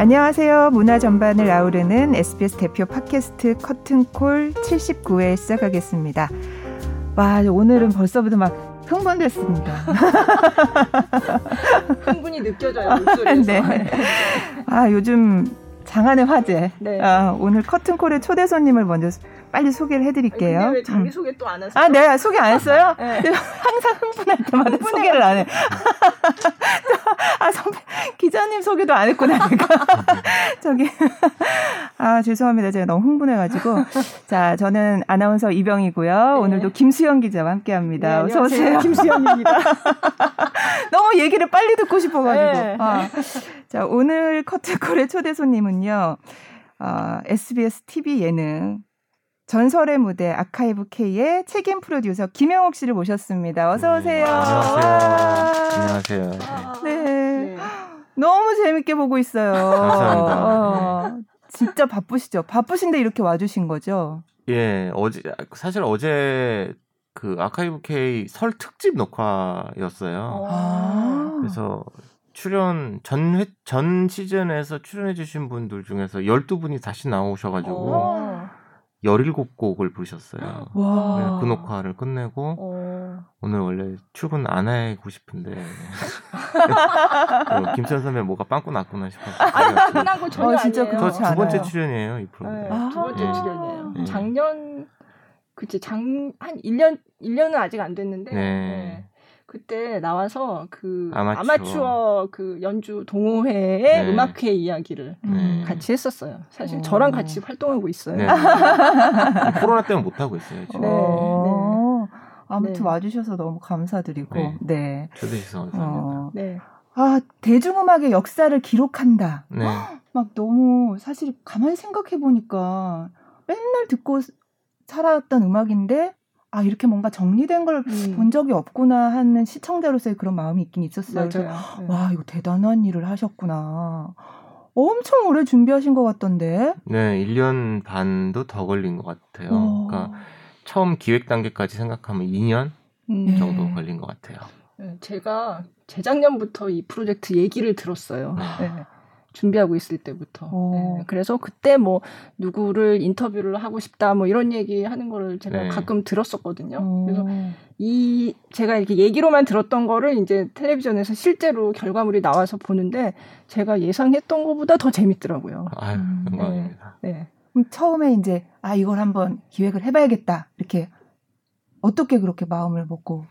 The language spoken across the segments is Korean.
안녕하세요. 문화 전반을 아우르는 SBS 대표 팟캐스트 커튼콜 79회 시작하겠습니다. 와, 오늘은 벌써부터 막 흥분됐습니다. 흥분이 느껴져요, 목소리에서. 네. 아, 요즘 장안의 화제. 네. 아, 오늘 커튼콜의 초대 손님을 먼저 빨리 소개를 해드릴게요. 근데 왜 자기 음. 소개 또 안 하세요? 아, 네, 소개 안 했어요? 네. 항상 흥분할 때마다 소개를 안 해. 아, 선배, 기자님 소개도 안 했구나. 저기. 아, 죄송합니다. 제가 너무 흥분해가지고. 자, 저는 아나운서 이병이고요. 오늘도 김수영 기자와 함께 합니다. 네, 어서오세요. 김수현입니다. 너무 얘기를 빨리 듣고 싶어가지고. 네. 아. 자, 오늘 커트콜의 초대 손님은요, 어, SBS TV 예능. 전설의 무대 아카이브 K의 책임 프로듀서 김영옥 씨를 모셨습니다. 어서 오세요. 네, 안녕하세요. 안녕하세요. 네. 네. 너무 재밌게 보고 있어요. 감사합니다. 어, 진짜 바쁘시죠? 바쁘신데 이렇게 와주신 거죠? 예, 어제 사실 어제 그 아카이브 K 설 특집 녹화였어요. 아. 그래서 출연 전 회, 전 시즌에서 출연해 주신 분들 중에서 12분이 다시 나오셔가지고 어. 17곡을 부르셨어요. 와. 네, 그 녹화를 끝내고 어. 오늘 원래 출근 안 하고 싶은데 어, 김천 선배 뭐가 빵꾸 났구나 싶어서 아니, 끝난 거 전혀 어, 진짜 아니에요. 그렇지 저두 번째. 출연이에요 이 프로그램. 네, 아. 두 번째 네. 출연이에요. 네. 작년 그치 장 한 1년 1년은 아직 안 됐는데 네. 네. 그때 나와서 그 아마추어. 아마추어, 그 연주 동호회의 네. 음악회 이야기를 네. 같이 했었어요. 사실 어. 저랑 같이 활동하고 있어요. 네. 코로나 때문에 못 하고 있어요 지금. 네. 어, 아무튼 네. 와주셔서 너무 감사드리고. 네. 네. 초대해주셔서 감사합니다. 어. 네. 아, 대중음악의 역사를 기록한다. 네. 막 너무 사실 가만히 생각해 보니까 맨날 듣고 살아왔던 음악인데 아 이렇게 뭔가 정리된 걸본 음. 적이 없구나 하는 시청자로서의 그런 마음이 있긴 있었어요. 맞아요. 네. 와 이거 대단한 일을 하셨구나. 엄청 오래 준비하신 것 같던데. 네, 1년 반도 더 걸린 것 같아요. 어. 그러니까 처음 기획 단계까지 생각하면 2년 음. 네. 정도 걸린 것 같아요. 네, 제가 재작년부터 이 프로젝트 얘기를 들었어요. 네. 네, 준비하고 있을 때부터. 오. 네, 그래서 그때 뭐 누구를 인터뷰를 하고 싶다 뭐 이런 얘기 하는 거를 제가 네. 가끔 들었었거든요. 어. 그래서 이 제가 이렇게 얘기로만 들었던 거를 이제 텔레비전에서 실제로 결과물이 나와서 보는데 제가 예상했던 것보다 더 재밌더라고요. 아유, 음, 영광입니다. 네. 그럼 처음에 이제 아 이걸 한번 기획을 해봐야겠다 이렇게 어떻게 그렇게 마음을 먹고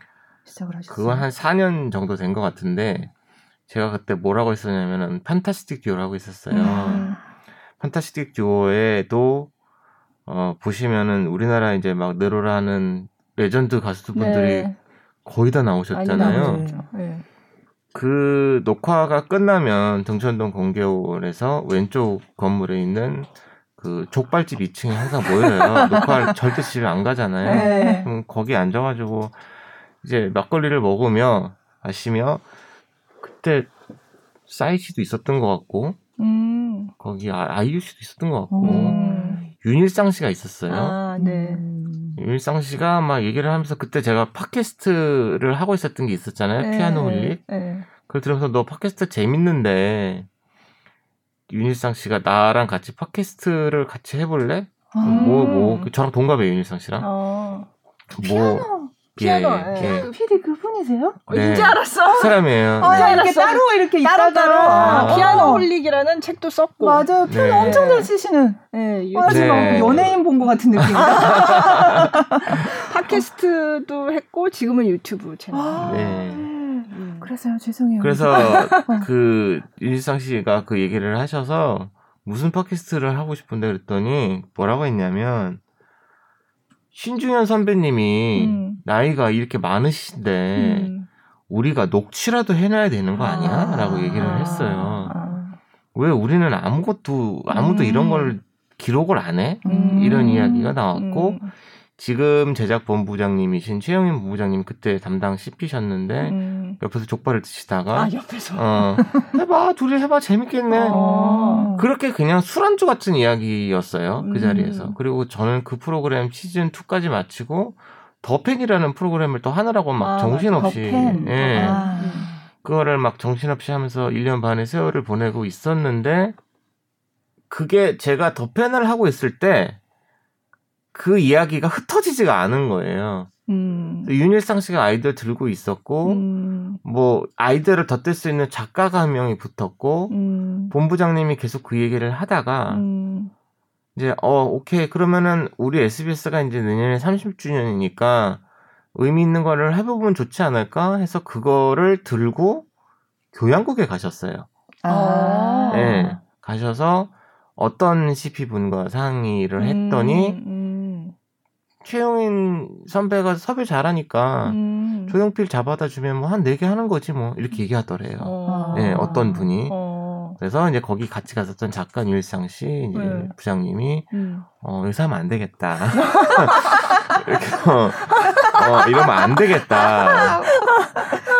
시작을 하셨어요? 그거 한 4년 정도 된 것 같은데 제가 그때 뭐라고 했었냐면은 판타스틱 듀오를 하고 있었어요. 음. 판타스틱 듀오에도 어, 보시면은 우리나라 이제 막 느로라는 레전드 가수분들이 네. 거의 다 나오셨잖아요. 네. 그 녹화가 끝나면 등촌동 공개홀에서 왼쪽 건물에 있는 그 족발집 2층에 항상 모여요. 녹화를 절대 집에 안 가잖아요. 네. 그럼 거기 앉아가지고 이제 막걸리를 먹으며 마시며 그때 사이치도 있었던 것 같고 음. 거기 아- 아이유 씨도 있었던 것 같고 음. 윤일상 씨가 있었어요. 아, 네. 음. 윤일상 씨가 막 얘기를 하면서 그때 제가 podcast를 하고 있었던 게 있었잖아요. 네. 피아노 홀릭. 네. 그걸 들으면서 너 팟캐스트 재밌는데 윤일상 씨가 나랑 같이 podcast를 같이 해볼래? 아. 뭐, 저랑 동갑이에요, 윤일상 씨랑. 어. 뭐, 피아노, 예, 예. 예. 그 PD 그분이세요? 어, 네. 이제 알았어. 그 사람이에요. 아, 네. 이렇게 알았어. 따로 이렇게 따로 따로 아. 피아노 홀릭이라는 책도 썼고. 맞아요. 피아노 네. 엄청 잘 치시는. 네, 어, 지금 네. 연예인 본 것 같은 느낌이다. 팟캐스트도 했고 지금은 유튜브 채널. 아, 네. 음. 그래서요, 죄송해요. 그래서 그 윤일상 씨가 그 얘기를 하셔서 무슨 팟캐스트를 하고 싶은데 그랬더니 뭐라고 했냐면 신중현 선배님이 음. 나이가 이렇게 많으신데 음. 우리가 녹취라도 해놔야 되는 거 아니야? 아. 라고 얘기를 했어요. 아. 왜 우리는 아무것도 아무도 음. 이런 걸 기록을 안 해? 음. 이런 이야기가 나왔고 음. 지금 제작 본부장님이신 최영인 부부장님 그때 담당 CP셨는데 음. 옆에서 족발을 드시다가 아 옆에서. 어, 해봐 둘이 해봐 재밌겠네 어. 그렇게 그냥 술안주 같은 이야기였어요 그 음. 자리에서 그리고 저는 그 프로그램 시즌 2까지 마치고 더팬이라는 프로그램을 또 하느라고 막 아, 정신없이. 예 아. 그거를 막 정신없이 하면서 1년 반의 세월을 보내고 있었는데 그게 제가 덧펜을 하고 있을 때 그 이야기가 흩어지지가 않은 거예요. 음. 윤일상 씨가 아이디어 들고 있었고 음. 뭐 아이디어를 덧댈 수 있는 작가가 한 명이 붙었고 음. 본부장님이 계속 그 얘기를 하다가 음. 이제 어 오케이 그러면은 우리 SBS가 이제 내년에 30주년이니까 의미 있는 거를 해보면 좋지 않을까 해서 그거를 들고 교양국에 가셨어요. 아. 예, 가셔서 어떤 CP 분과 상의를 했더니 음. 최용인 선배가 섭외 잘하니까 음. 조용필 잡아다 주면 뭐 한 네 개 하는 거지 뭐 이렇게 얘기하더래요. 어. 예, 어떤 분이. 어. 그래서 이제 거기 같이 갔었던 작가 일상 씨 이제 네. 부장님이 음. 어 여기서 하면 안 되겠다. 이렇게 어, 어, 이러면 안 되겠다.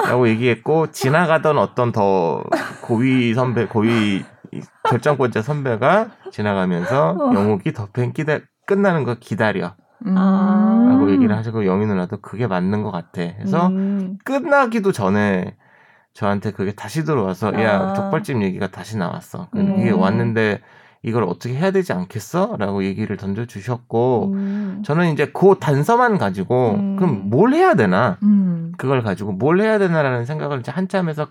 라고 얘기했고 지나가던 어떤 더 고위 선배 고위 결정권자 선배가 지나가면서 어. 영욱이 더 팬 기다 끝나는 거 기다려 음. 아. 라고 얘기를 하시고 영희 누나도 그게 맞는 것 같아 해서 음. 끝나기도 전에 저한테 그게 다시 들어와서 야 아. 족발집 얘기가 다시 나왔어 그 음. 이게 왔는데 이걸 어떻게 해야 되지 않겠어? 라고 얘기를 던져주셨고 음. 저는 이제 그 단서만 가지고 음. 그럼 뭘 해야 되나 음. 그걸 가지고 뭘 해야 되나라는 생각을 이제 한참 해서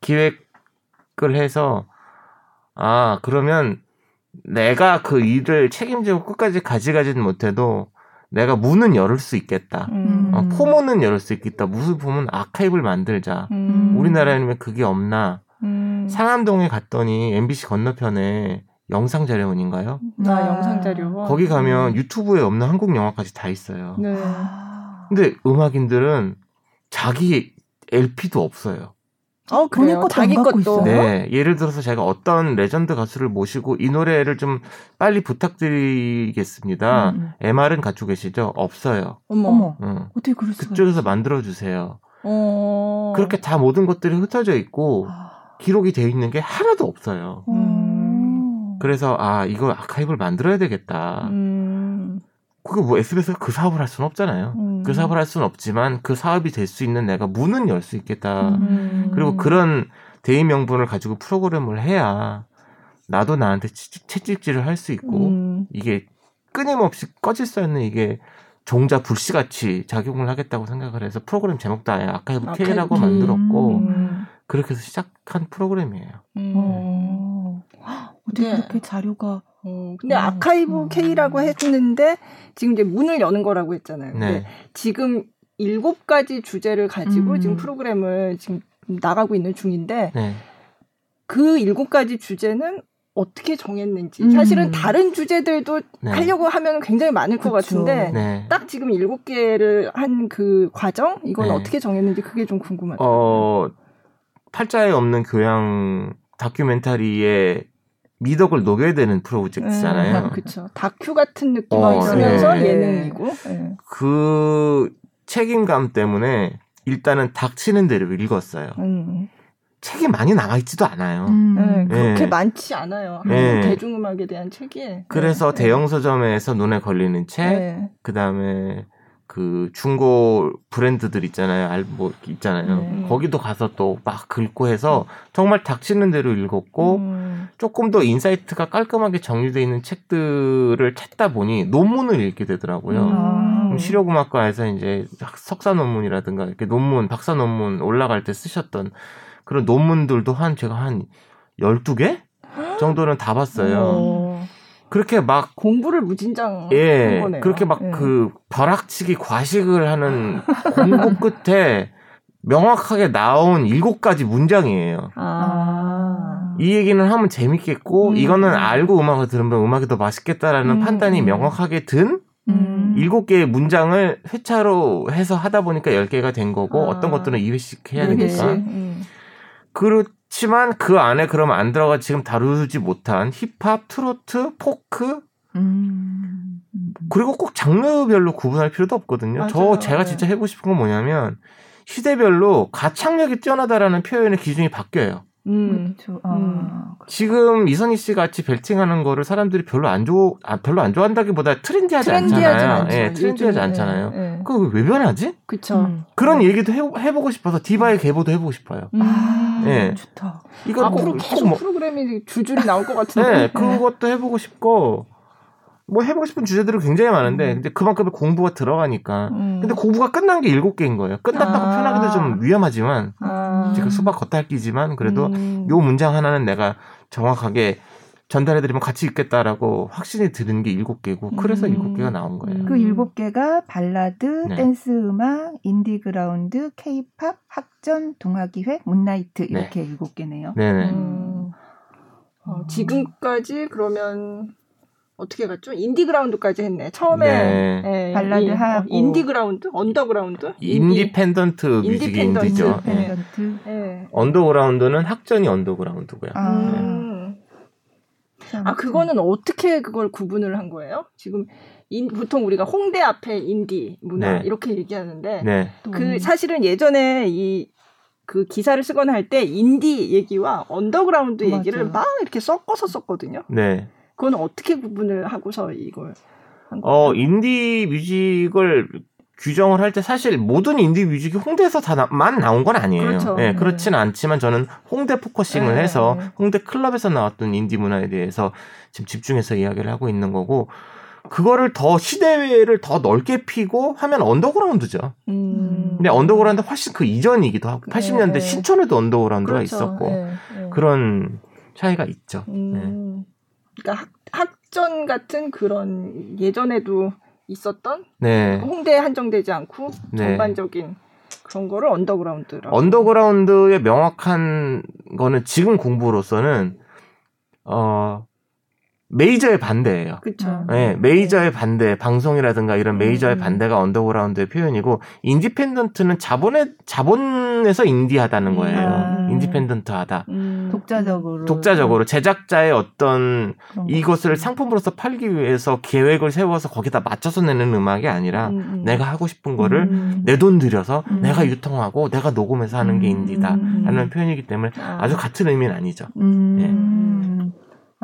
기획을 해서 아 그러면 내가 그 일을 책임지고 끝까지 가져가지는 못해도 내가 문은 열을 수 있겠다. 음. 어, 포문은 열을 수 있겠다. 무슨 보면 아카이브를 만들자. 음. 우리나라에는 왜 그게 없나? 음. 상암동에 갔더니 MBC 건너편에 영상 자료원인가요? 나 아. 영상 자료. 거기 가면 유튜브에 없는 한국 영화까지 다 있어요. 네. 아. 근데 음악인들은 자기 LP도 없어요. 어, 본인 그래요. 것도 자기 것도. 있어요? 네. 예를 들어서 제가 어떤 레전드 가수를 모시고 이 노래를 좀 빨리 부탁드리겠습니다. 음. MR은 갖고 계시죠? 없어요. 어머. 어머 응. 어떻게 그럴 수가 그쪽에서? 만들어 주세요. 어. 그렇게 다 모든 것들이 흩어져 있고 아. 기록이 되어 있는 게 하나도 없어요. 음. 그래서 아 이거 아카이브를 만들어야 되겠다. 음. 그게 뭐 SBS가 그 사업을 할 수는 없잖아요. 음. 그 사업을 할 수는 없지만 그 사업이 될 수 있는 내가 문은 열 수 있겠다. 음. 그리고 그런 대의 명분을 가지고 프로그램을 해야 나도 나한테 채찍, 채찍질을 할 수 있고 음. 이게 끊임없이 꺼질 수 있는 이게 종자 불씨같이 작용을 하겠다고 생각을 해서 프로그램 제목도 아예 아카이브 K라고 K. 만들었고 음. 그렇게 해서 시작한 프로그램이에요. 음. 어. 어떻게 네. 그렇게 자료가 어, 근데 음. 아카이브 음. K라고 했는데 지금 이제 문을 여는 거라고 했잖아요. 근데 네. 지금 일곱 가지 주제를 가지고 음. 지금 프로그램을 지금 나가고 있는 중인데 네. 그 일곱 가지 주제는 어떻게 정했는지 음. 사실은 다른 주제들도 네. 하려고 하면 굉장히 많을 것 그쵸. 같은데 네. 딱 지금 일곱 개를 한 그 과정 이건 네. 어떻게 정했는지 그게 좀 궁금하다. 어, 팔자에 없는 교양 다큐멘터리에 미덕을 녹여야 되는 프로젝트잖아요. 그렇죠. 다큐 같은 느낌이 어, 있으면서 네. 예능이고. 네. 그 책임감 때문에 일단은 닥치는 대로 읽었어요. 음. 책이 많이 남아 있지도 않아요. 음. 네, 그렇게 네. 많지 않아요. 한국 네. 대중음악에 대한 책이. 그래서 네. 대형 서점에서 눈에 걸리는 책, 네. 그 다음에 그 중고 브랜드들 있잖아요. 알, 뭐, 있잖아요. 네. 거기도 가서 또 막 긁고 해서 정말 닥치는 대로 읽었고, 음. 조금 더 insight가 깔끔하게 정리되어 있는 책들을 찾다 보니 논문을 읽게 되더라고요. 음. 그럼 실용음악과에서 이제 학- 석사 논문이라든가 이렇게 논문, 박사 논문 올라갈 때 쓰셨던 그런 논문들도 한 제가 한 12개 정도는 다 봤어요. 어. 그렇게 막 공부를 무진장 한 예, 거네요. 그렇게 막 예. 그 벼락치기 과식을 하는 공부 끝에 명확하게 나온 일곱 가지 문장이에요. 아. 이 얘기는 하면 재밌겠고 음. 이거는 알고 음악을 들으면 음악이 더 맛있겠다라는 음, 판단이 음. 명확하게 든 음. 일곱 개의 문장을 회차로 해서 하다 보니까 열 개가 된 거고 아. 어떤 것들은 2회씩 해야 네 되니까 개씩. 음. 그렇지만 그 안에 그러면 안 들어가 지금 다루지 못한 힙합, 트로트, 포크 음. 그리고 꼭 장르별로 구분할 필요도 없거든요. 맞아요. 저 제가 네. 진짜 해보고 싶은 건 뭐냐면 시대별로 가창력이 뛰어나다라는 표현의 기준이 바뀌어요. 음. 그렇죠. 아. 지금 이선희 씨 같이 벨팅하는 거를 사람들이 별로 안 좋아, 아, 별로 안 좋아한다기보다 트렌디하지 트렌디하지 않잖아요. 않죠. 예, 트렌디하지 요즘에. 않잖아요. 예. 그거 왜 변하지? 그쵸. 음. 그런 얘기도 해, 해보고 싶어서 디바의 계보도 해보고 싶어요. 음. 아, 예. 좋다. 이거 앞으로 꼭- 계속 꼭 뭐- 프로그램이 줄줄이 나올 것 같은데. 네, 그것도 해보고 싶고 뭐 해보고 싶은 주제들이 굉장히 많은데 음. 근데 그만큼의 공부가 들어가니까 음. 근데 공부가 끝난 게 일곱 개인 거예요. 끝났다고 아. 표현하기도 좀 위험하지만 아. 제가 수박 겉핥기지만 그래도 음. 요 문장 하나는 내가 정확하게 전달해드리면 같이 읽겠다라고 확신이 드는 게 일곱 개고 그래서 음. 일곱 개가 나온 거예요. 음. 그 일곱 개가 발라드, 네. 댄스 음악, 인디 그라운드, 케이팝, 학전, 동화 기획, 문나이트 이렇게 일곱 개네요. 네네. 음. 어, 지금까지 그러면 어떻게 갔죠? 인디그라운드까지 했네. 처음에 네. 예, 발라드 이- 어, 하고. 인디그라운드, 언더그라운드, independent music independent. 인디죠. 네. 네. 언더그라운드는 학전이 언더그라운드고요. 아, 음. 아 그거는 어떻게 그걸 구분을 한 거예요? 지금 인, 보통 우리가 홍대 앞에 인디 문화 네. 이렇게 얘기하는데 네. 그 사실은 예전에 이 그 기사를 쓰거나 할 때 인디 얘기와 언더그라운드 맞아요. 얘기를 막 이렇게 섞어서 썼거든요. 네. 그건 어떻게 구분을 하고서 이걸? 어, indie music을 규정을 할 때 사실 모든 indie music이 홍대에서 다만 나온 건 아니에요. 그렇죠. 예, 네. 그렇지는 않지만 저는 홍대 focusing을 네, 해서 네. 홍대 클럽에서 나왔던 인디 문화에 대해서 지금 집중해서 이야기를 하고 있는 거고 그거를 더 시대를 더 넓게 피고 하면 언더그라운드죠. 음. 근데 언더그라운드 훨씬 그 이전이기도 하고 80년대 네. 신촌에도 언더그라운드가 그렇죠. 있었고 예, 예. 그런 차이가 있죠. 네. 음. 그러니까 학, 학전 같은 그런 예전에도 있었던 네. 홍대에 한정되지 않고 네. 전반적인 그런 거를 언더그라운드라고. 언더그라운드의 명확한 거는 지금 공부로서는 어 메이저의 반대예요. 그렇죠. 네, 메이저의 반대, 방송이라든가 이런 메이저의 음. 반대가 언더그라운드의 표현이고 independent는 자본의 자본 에서 인디하다는 거예요. 아. 인디펜던트하다. 음. 독자적으로 독자적으로 제작자의 어떤. 이것을 상품으로서 팔기 위해서 계획을 세워서 거기다 맞춰서 내는 음악이 아니라 음, 음. 내가 하고 싶은 거를 음. 내돈 들여서 음. 내가 유통하고 내가 녹음해서 하는 게 음. 인디다라는 표현이기 때문에 아. 아주 같은 의미는 아니죠. 음.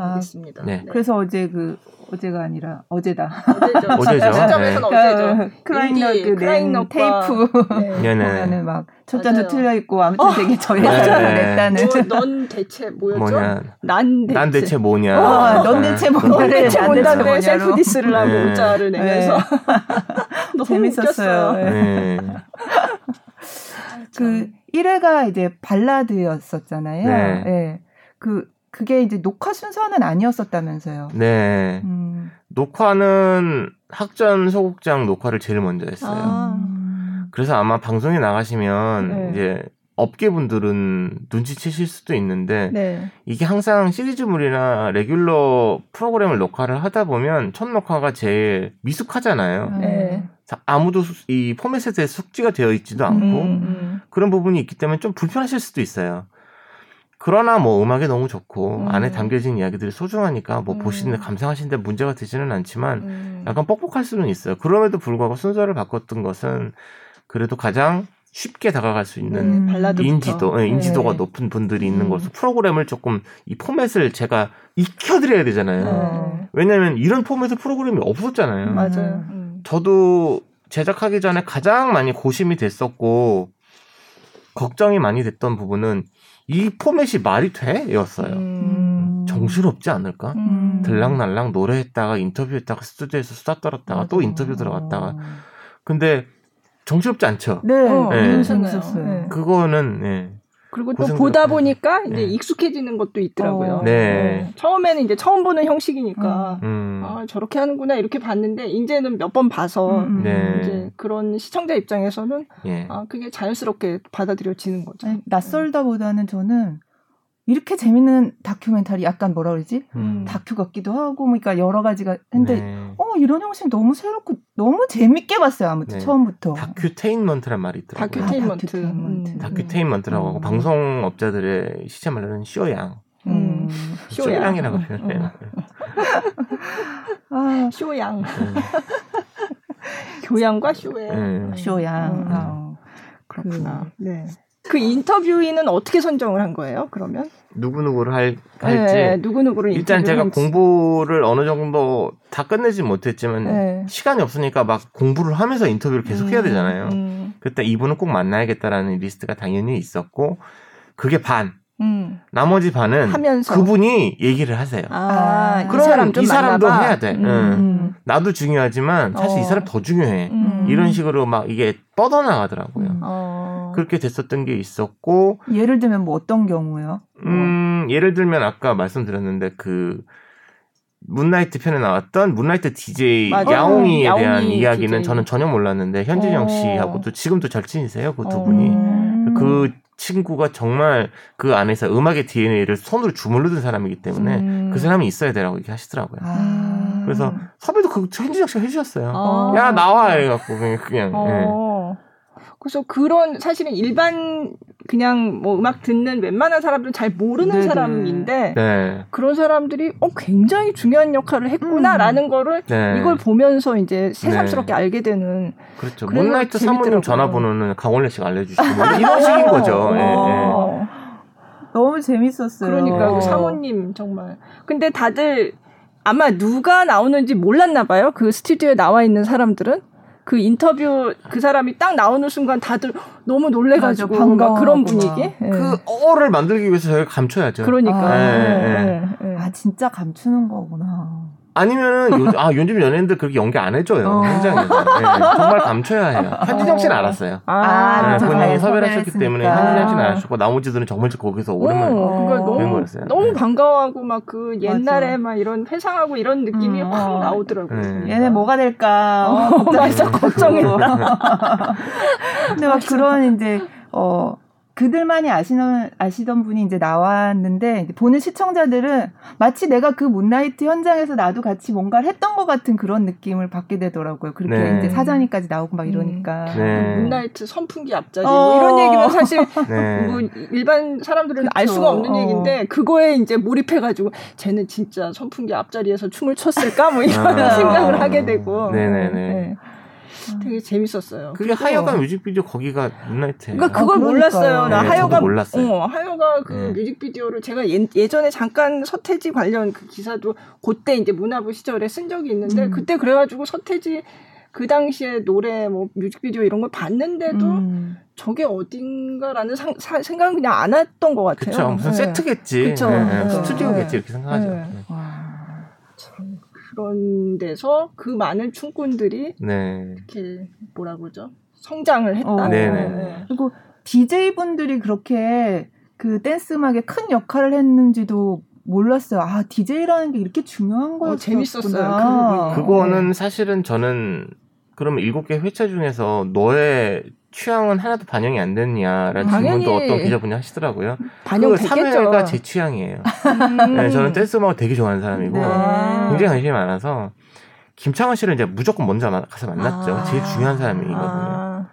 아, 알겠습니다. 네. 그래서 어제 그 어제가 아니라 어제다. 어제죠. 어제죠. 시점에서는 네. 어제죠. 크라잉넛 인디, 그 테이프 네. 보면은 막 철자도 맞아요. 틀려 있고 아무튼 어. 되게 저예산 네. 냈다는. 뭐, 넌 대체 뭐였죠? 뭐냐? 난 대체. 난 대체 뭐냐? 어, 넌 대체 네. 뭐냐? 넌 대체 난 대체 뭔데. self diss를 하고 네. 문자를 내면서 너무 재밌었어요. 네. 그 1회가 이제 발라드였었잖아요. 네. 예. 그 그게 이제 녹화 순서는 아니었었다면서요. 네. 음. 녹화는 학전 소극장 녹화를 제일 먼저 했어요. 아. 음. 그래서 아마 방송에 나가시면 네. 이제 업계분들은 눈치채실 수도 있는데 네. 이게 항상 시리즈물이나 레귤러 프로그램을 녹화를 하다 보면 첫 녹화가 제일 미숙하잖아요. 네. 자, 아무도 수- 이 포맷에 대해 숙지가 되어 있지도 않고 음, 그런 부분이 있기 때문에 좀 불편하실 수도 있어요. 그러나 뭐 음악이 너무 좋고 음. 안에 담겨진 이야기들이 소중하니까 뭐 음. 보시는데 감상하시는데 문제가 되지는 않지만 음. 약간 뻑뻑할 수는 있어요. 그럼에도 불구하고 순서를 바꿨던 것은 그래도 가장 쉽게 다가갈 수 있는 음. 인지도, 예, 인지도가 네. 높은 분들이 있는 음. 것으로 프로그램을 조금 이 포맷을 제가 익혀드려야 되잖아요. 네. 왜냐하면 이런 포맷의 프로그램이 없었잖아요. 음. 맞아요. 음. 저도 제작하기 전에 가장 많이 고심이 됐었고 걱정이 많이 됐던 부분은 이 포맷이 말이 돼? 였어요. 음. 정신없지 않을까? 음. 들락날락 노래했다가 인터뷰했다가 스튜디오에서 수다 떨었다가 또 맞아. 인터뷰 들어갔다가 근데 정신없지 않죠? 네, 어, 네. 네. 그거는 예. 그리고 또 보다 보니까 이제 네. 익숙해지는 것도 있더라고요. 어. 네. 처음에는 이제 처음 보는 형식이니까 음. 아 저렇게 하는구나 이렇게 봤는데 이제는 몇 번 봐서 음. 네. 이제 그런 시청자 입장에서는 예. 아 그게 자연스럽게 받아들여지는 거죠. 아니, 낯설다보다는 저는 이렇게 재밌는 다큐멘터리 약간 뭐라 그러지? 음. 다큐 같기도 하고 그러니까 여러 가지가 근데 네. 어 이런 형식 너무 새롭고 너무 재밌게 봤어요 아무튼 네. 처음부터 docutainment란 말이 있더라고요. docutainment. docutainment. 음. docutainment라고 하고 음. 방송업자들의 시쳇말로는 쇼양. 음. 쇼양. 쇼양이라고 음. 표현해요. 아 쇼양, 음. 교양과 쇼양. 음. 쇼양 음. 아, 그렇구나. 네. 그 인터뷰인은 어떻게 선정을 한 거예요? 그러면 누구 누구를 할 할지 네, 누구 누구를 일단 제가 공부를 어느 정도 다 끝내지 못했지만 네. 시간이 없으니까 막 공부를 하면서 인터뷰를 계속 해야 되잖아요. 음, 그때 이분은 꼭 만나야겠다라는 리스트가 당연히 있었고 그게 반. 음. 나머지 반은 하면서. 그분이 얘기를 하세요. 아, 아, 이 그러면 사람 좀이 사람도 만나봐. 해야 돼. 음, 응. 음, 나도 중요하지만 사실 어. 이 사람 더 중요해. 음. 이런 식으로 막 이게 뻗어나가더라고요. 음. 어. 그렇게 됐었던 게 있었고, 예를 들면 뭐 어떤 경우요? 음, 예를 들면 아까 말씀드렸는데 그 문나이트 편에 나왔던 문나이트 DJ 맞아. 야옹이에 야옹이 대한 이야기는 DJ. 저는 전혀 몰랐는데 현진영 어. 씨하고도 지금도 절친이세요 그두 어. 분이 음. 그 친구가 정말 그 안에서 음악의 DNA를 손으로 주물러 든 사람이기 때문에 음. 그 사람이 있어야 되라고 얘기 하시더라고요. 아. 그래서 섭외도 그 현진영 씨가 해주셨어요. 어. 야 나와 해갖고 그냥 그냥 예. 어. 그래서 그런 사실은 일반 그냥 뭐 음악 듣는 웬만한 사람들은 잘 모르는 네네. 사람인데 네. 그런 사람들이 어 굉장히 중요한 역할을 했구나라는 거를 네. 이걸 보면서 이제 새삼스럽게 알게 되는 그렇죠. 문나이트. 사모님 전화번호는 강원래 씨가 알려주시고 뭐 이런 식인 거죠. 예, 예. 어. 너무 재밌었어요. 그러니까 어. 그 사모님 정말. 근데 다들 아마 누가 나오는지 몰랐나 봐요. 그 스튜디오에 나와 있는 사람들은 그 인터뷰 그 사람이 딱 나오는 순간 다들 너무 놀래가지고 막 그런 분위기. 막. 예. 그 어를 만들기 위해서 저희가 감춰야죠. 그러니까. 아, 예, 예. 아 진짜 감추는 거구나. 아니면은 요, 아 요즘 연예인들 그렇게 연기 안 해줘요 어. 현장에서 예, 정말 감춰야 해요. 현진영 씨는 알았어요. 아, 예, 그렇죠. 본인이 잘 섭외를 하셨기 섭외했으니까. 때문에 현진영 씨는 아셨고 나머지들은 정말 거기서 오랜만에 어. 뵌 너무 거였어요. 너무 네. 반가워하고 막 그 옛날에 맞아. 막 이런 회상하고 이런 느낌이 음, 확 어. 나오더라고요. 네. 얘네 뭐가 될까? 어, 어, 맞아 걱정했다. 근데 막 그런 이제 어 그들만이 아시는 아시던 분이 이제 나왔는데 이제 보는 시청자들은 마치 내가 그 문나이트 현장에서 나도 같이 뭔가를 했던 것 같은 그런 느낌을 받게 되더라고요. 그렇게 네. 이제 사전이까지 나오고 막 이러니까. 네. 문나이트 선풍기 앞자리 어. 뭐 이런 얘기는 사실 네. 뭐 일반 사람들은 알 그쵸. 수가 없는 어. 얘기인데 그거에 이제 몰입해가지고 쟤는 진짜 선풍기 앞자리에서 춤을 췄을까 뭐 이런 아. 생각을 하게 되고 네네네. 네. 되게 재밌었어요. 그게 그리고 하여가 뮤직비디오 거기가 문나이트예요. 그러니까 아, 그걸 그러니까요. 몰랐어요. 나 네, 하여가 몰랐어요. 어, 하여가 그 네. 뮤직비디오를 제가 예, 전에 잠깐 서태지 관련 그 기사도 그때 이제 문화부 시절에 쓴 적이 있는데 음. 그때 그래가지고 서태지 그 당시에 노래 뭐 뮤직비디오 이런 걸 봤는데도 음. 저게 어딘가라는 상, 사- 생각은 그냥 안 했던 것 같아요. 그쵸 무슨 네. 세트겠지. 그쵸. 네, 네. 네. 스튜디오겠지 네. 이렇게 생각하죠. 네. 네. 와. 그런 데서 그 많은 춤꾼들이 네. 이렇게 뭐라 그러죠? 성장을 했다. 어. 네네. 그리고 DJ 분들이 그렇게 그 댄스 음악에 큰 역할을 했는지도 몰랐어요. 아 DJ라는 게 이렇게 중요한 거였구나. 재밌었어요, 그. 그거는 사실은 저는 그러면 일곱 개 회차 중에서 너의 취향은 하나도 반영이 안 됐냐라는 질문도 어떤 기자분이 하시더라고요. 그 반영됐겠죠. 3회가 제 취향이에요. 음. 네, 저는 댄스 음악을 되게 좋아하는 사람이고 네. 굉장히 관심이 많아서 김창완 씨를 이제 무조건 먼저 마- 가서 만났죠. 아. 제일 중요한 사람이거든요. 아.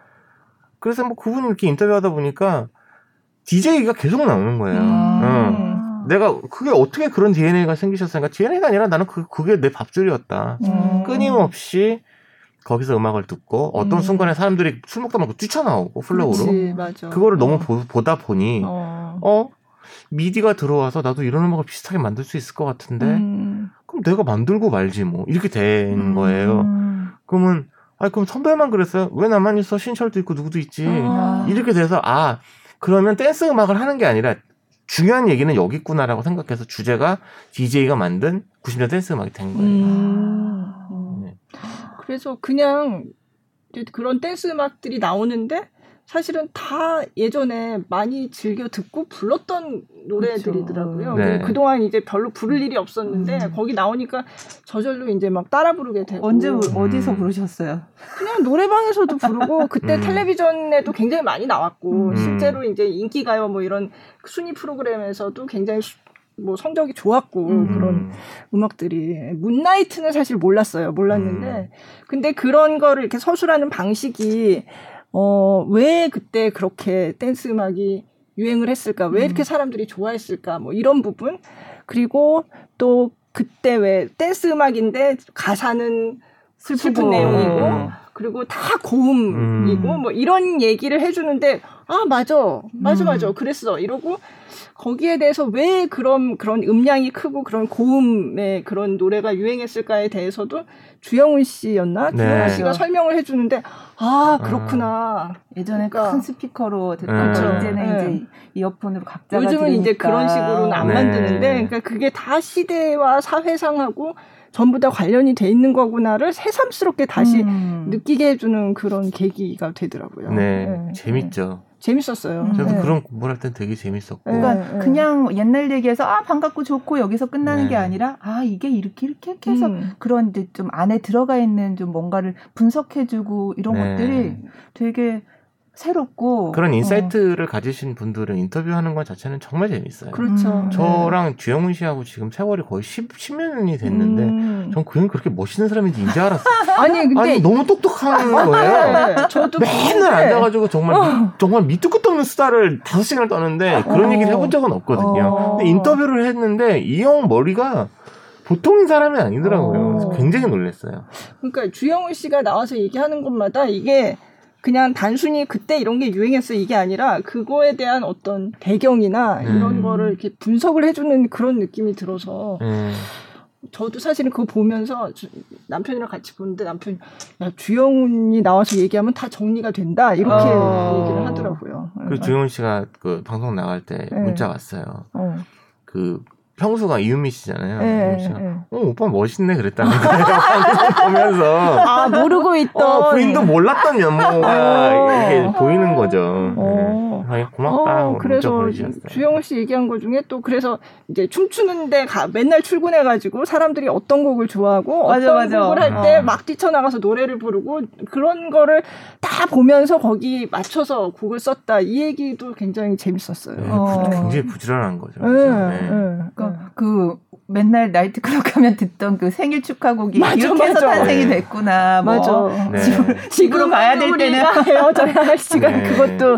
그래서 뭐 그분 이렇게 인터뷰하다 보니까 DJ가 계속 나오는 거예요. 음. 응. 내가 그게 어떻게 그런 DNA가 생기셨으니까 DNA가 아니라 나는 그 그게 내 밥줄이었다. 음. 끊임없이 거기서 음악을 듣고 어떤 음. 순간에 사람들이 술 먹다 말고 뛰쳐나오고 플로어로 맞아. 그거를 너무 어. 보, 다 보니 어. 어 미디가 들어와서 나도 이런 음악을 비슷하게 만들 수 있을 것 같은데 음. 그럼 내가 만들고 말지 뭐 이렇게 된 음. 거예요. 그러면 아 그럼 선배만 그랬어요? 왜 나만 있어? 신철도 있고 누구도 있지. 아. 이렇게 돼서 아 그러면 댄스 음악을 하는 게 아니라 중요한 얘기는 여기 있구나라고 생각해서 주제가 DJ가 만든 90년 댄스 음악이 된 거예요. 음. 그래서 그냥 이제 그런 댄스 음악들이 나오는데 사실은 다 예전에 많이 즐겨 듣고 불렀던 노래들이더라고요. 네. 그- 그동안 이제 별로 부를 일이 없었는데 음. 거기 나오니까 저절로 이제 막 따라 부르게 되고 언제 어디서 음. 부르셨어요? 그냥 노래방에서도 부르고 그때 음. 텔레비전에도 굉장히 많이 나왔고 음. 실제로 이제 인기가요 뭐 이런 순위 프로그램에서도 굉장히 수- 뭐 성적이 좋았고 음. 그런 음악들이 문나이트는 사실 몰랐어요 몰랐는데 음. 근데 그런 거를 이렇게 서술하는 방식이 어 왜 그때 그렇게 댄스 음악이 유행을 했을까 왜 이렇게 음. 사람들이 좋아했을까 뭐 이런 부분 그리고 또 그때 왜 댄스 음악인데 가사는 슬픈 슬프고. 내용이고 음. 그리고 다 고음이고 음. 뭐 이런 얘기를 해주는데 아 맞아 맞아 음. 맞아 그랬어 이러고 거기에 대해서 왜 그런 그런 음량이 크고 그런 고음의 그런 노래가 유행했을까에 대해서도 주영훈 씨였나 네. 주영훈 씨가 설명을 해주는데 아 그렇구나 예전에 그러니까. 큰 스피커로 듣던 음. 거 이제는 네. 이제 이어폰으로 각자가 요즘은 이제 들으니까. 그런 식으로는 안 네. 만드는데 그러니까 그게 다 시대와 사회상하고 전부 다 관련이 돼 있는 거구나를 새삼스럽게 다시 음. 느끼게 해주는 그런 계기가 되더라고요. 네, 네. 재밌죠. 재밌었어요. 음. 저도 네. 그런 공부를 할 땐 되게 재밌었고. 네. 그러니까 그냥 옛날 얘기해서 아 반갑고 좋고 여기서 끝나는 네. 게 아니라 아 이게 이렇게 이렇게 이렇게 해서 음. 그런 이제 좀 안에 들어가 있는 좀 뭔가를 분석해주고 이런 네. 것들이 되게 새롭고 그런 어. insight를 가지신 분들은 인터뷰하는 것 자체는 정말 재밌어요. 그렇죠. 음. 네. 저랑 주영훈 씨하고 지금 세월이 거의 10, 10년이 됐는데 음. 전 그냥 그렇게 멋있는 사람인지 이제 알았어요. 아니 근데 아니 너무 똑똑한 거예요. 네, 저도 맨날 앉아가지고 정말 정말 밑도 끝도 없는 수다를 다섯 시간을 떠는데 그런 어. 얘기를 해본 적은 없거든요. 어. 근데 인터뷰를 했는데 이 형 머리가 보통인 사람이 아니더라고요. 어. 그래서 굉장히 놀랐어요. 그러니까 주영훈 씨가 나와서 얘기하는 것마다 이게 그냥 단순히 그때 이런 게 유행했어 이게 아니라 그거에 대한 어떤 배경이나 음. 이런 거를 이렇게 분석을 해주는 그런 느낌이 들어서 음. 저도 사실은 그거 보면서 주- 남편이랑 같이 보는데 남편이 야 주영훈이 나와서 얘기하면 다 정리가 된다 이렇게 어. 얘기를 하더라고요. 그 주영훈 씨가 그 방송 나갈 때 네. 문자 왔어요. 어. 그 형수가 이은미 씨잖아요. 예, 이은미 씨가 예. 어 오빠 멋있네 그랬다는 거예요. 보면서 아 모르고 있던 어, 부인도 몰랐던 면모가 어. 이게 보이는 거죠. 어. 네. 아니, 고맙다. 어, 그래서. 주영훈 씨 얘기한 것 중에 또 그래서 이제 춤추는데 가, 맨날 출근해가지고 사람들이 어떤 곡을 좋아하고 맞아, 어떤 맞아. 곡을 할때 어. 막 뛰쳐나가서 노래를 부르고 그런 거를 다 보면서 거기 맞춰서 곡을 썼다 이 얘기도 굉장히 재밌었어요. 네, 어. 부- 굉장히 부지런한 거죠. 네, 그죠? 네, 네. 그러니까 그 맨날 나이트클럽 가면 듣던 그 생일 축하곡이 맞아, 이렇게 해서 맞아. 탄생이 네. 됐구나. 뭐. 맞아. 네. 지금 가야 될 때는 헤어져야 할 시간 네. 그것도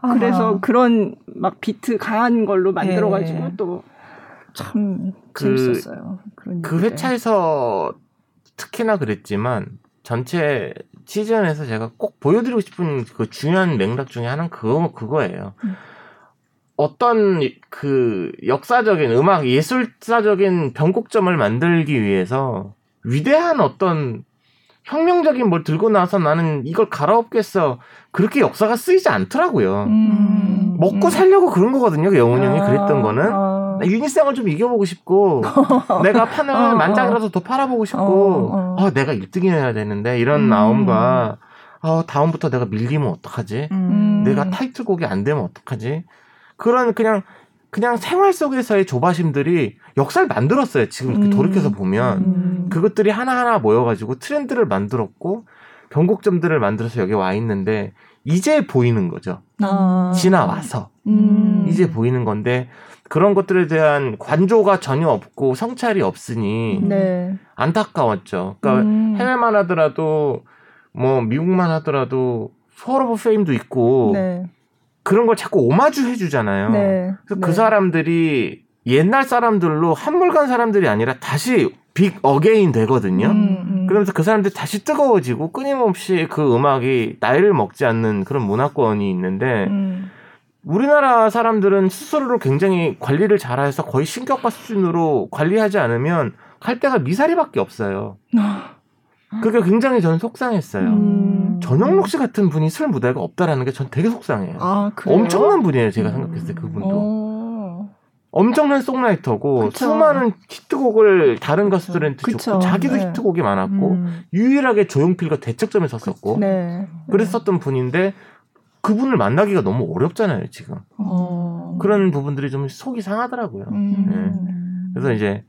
아. 그래서 그런 막 비트 강한 걸로 만들어가지고 예. 또참 그- 재밌었어요. 그런 그 얘기들. 회차에서 특히나 그랬지만 전체 시즌에서 제가 꼭 보여드리고 싶은 그 중요한 맥락 중에 하나는 그거 그거예요. 음. 어떤 그 역사적인 음악 예술사적인 변곡점을 만들기 위해서 위대한 어떤 혁명적인 뭘 들고 나서 나는 이걸 갈아엎겠어 그렇게 역사가 쓰이지 않더라고요. 음. 먹고 살려고 그런 거거든요. 그 영훈 형이 아, 그랬던 거는 아. 나 유니생을 좀 이겨보고 싶고 내가 판을 어, 만장이라서 더 팔아보고 싶고 어, 어. 아 내가 1등이어야 되는데 이런 음. 마음과 아 다음부터 내가 밀리면 어떡하지 음. 내가 타이틀곡이 안 되면 어떡하지 그런 그냥 그냥 생활 속에서의 조바심들이 역사를 만들었어요 지금 이렇게 음. 돌이켜서 보면 음. 그것들이 하나하나 모여가지고 트렌드를 만들었고 변곡점들을 만들어서 여기 와 있는데 이제 보이는 거죠 아. 지나와서 음. 이제 보이는 건데 그런 것들에 대한 관조가 전혀 없고 성찰이 없으니 네. 안타까웠죠. 그러니까 음. 해외만 하더라도 뭐 미국만 하더라도 Hall of Fame도 있고 네. 그런 걸 자꾸 오마주 해주잖아요. 네. 그래서 네. 그 사람들이 옛날 사람들로 한물간 사람들이 아니라 다시 big again 되거든요. 음, 음. 그러면서 그 사람들이 다시 뜨거워지고 끊임없이 그 음악이 나이를 먹지 않는 그런 문화권이 있는데 음. 우리나라 사람들은 스스로를 굉장히 관리를 잘해서 거의 신격화 수준으로 관리하지 않으면 갈 데가 미사리밖에 없어요. 그게 굉장히 저는 속상했어요. 음. 전영록 씨 같은 분이 술 무대가 없다라는 게 전 되게 속상해요. 아? 엄청난 분이에요, 제가 음. 생각했을 때 그분도. 어. 엄청난 송라이터고 그쵸. 수많은 히트곡을 다른 가수들한테 그쵸. 줬고 자기도 네. 히트곡이 많았고 음. 유일하게 조용필과 대척점에 섰었고 네. 그랬었던 분인데 그분을 만나기가 너무 어렵잖아요, 지금. 어. 그런 부분들이 좀 속이 상하더라고요. 음. 그래서 이제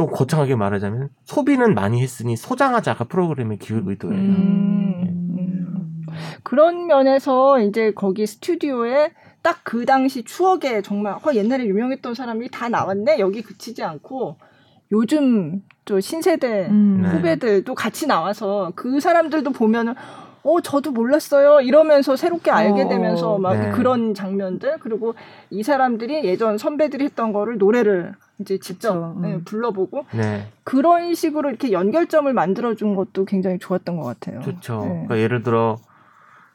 좀 거창하게 말하자면 소비는 많이 했으니 소장하자가 프로그램의 기획 의도예요. 음. 음. 그런 면에서 이제 거기 스튜디오에 딱 그 당시 추억에 정말 어, 옛날에 유명했던 사람이 다 나왔네 여기 그치지 않고 요즘 또 신세대 음. 네. 후배들도 같이 나와서 그 사람들도 보면은 어 저도 몰랐어요 이러면서 새롭게 알게 어, 되면서 막 네. 그런 장면들 그리고 이 사람들이 예전 선배들이 했던 거를 노래를 이제 직접 음. 네, 불러보고 네. 그런 식으로 이렇게 연결점을 만들어준 것도 굉장히 좋았던 것 같아요. 좋죠. 네. 그러니까 예를 들어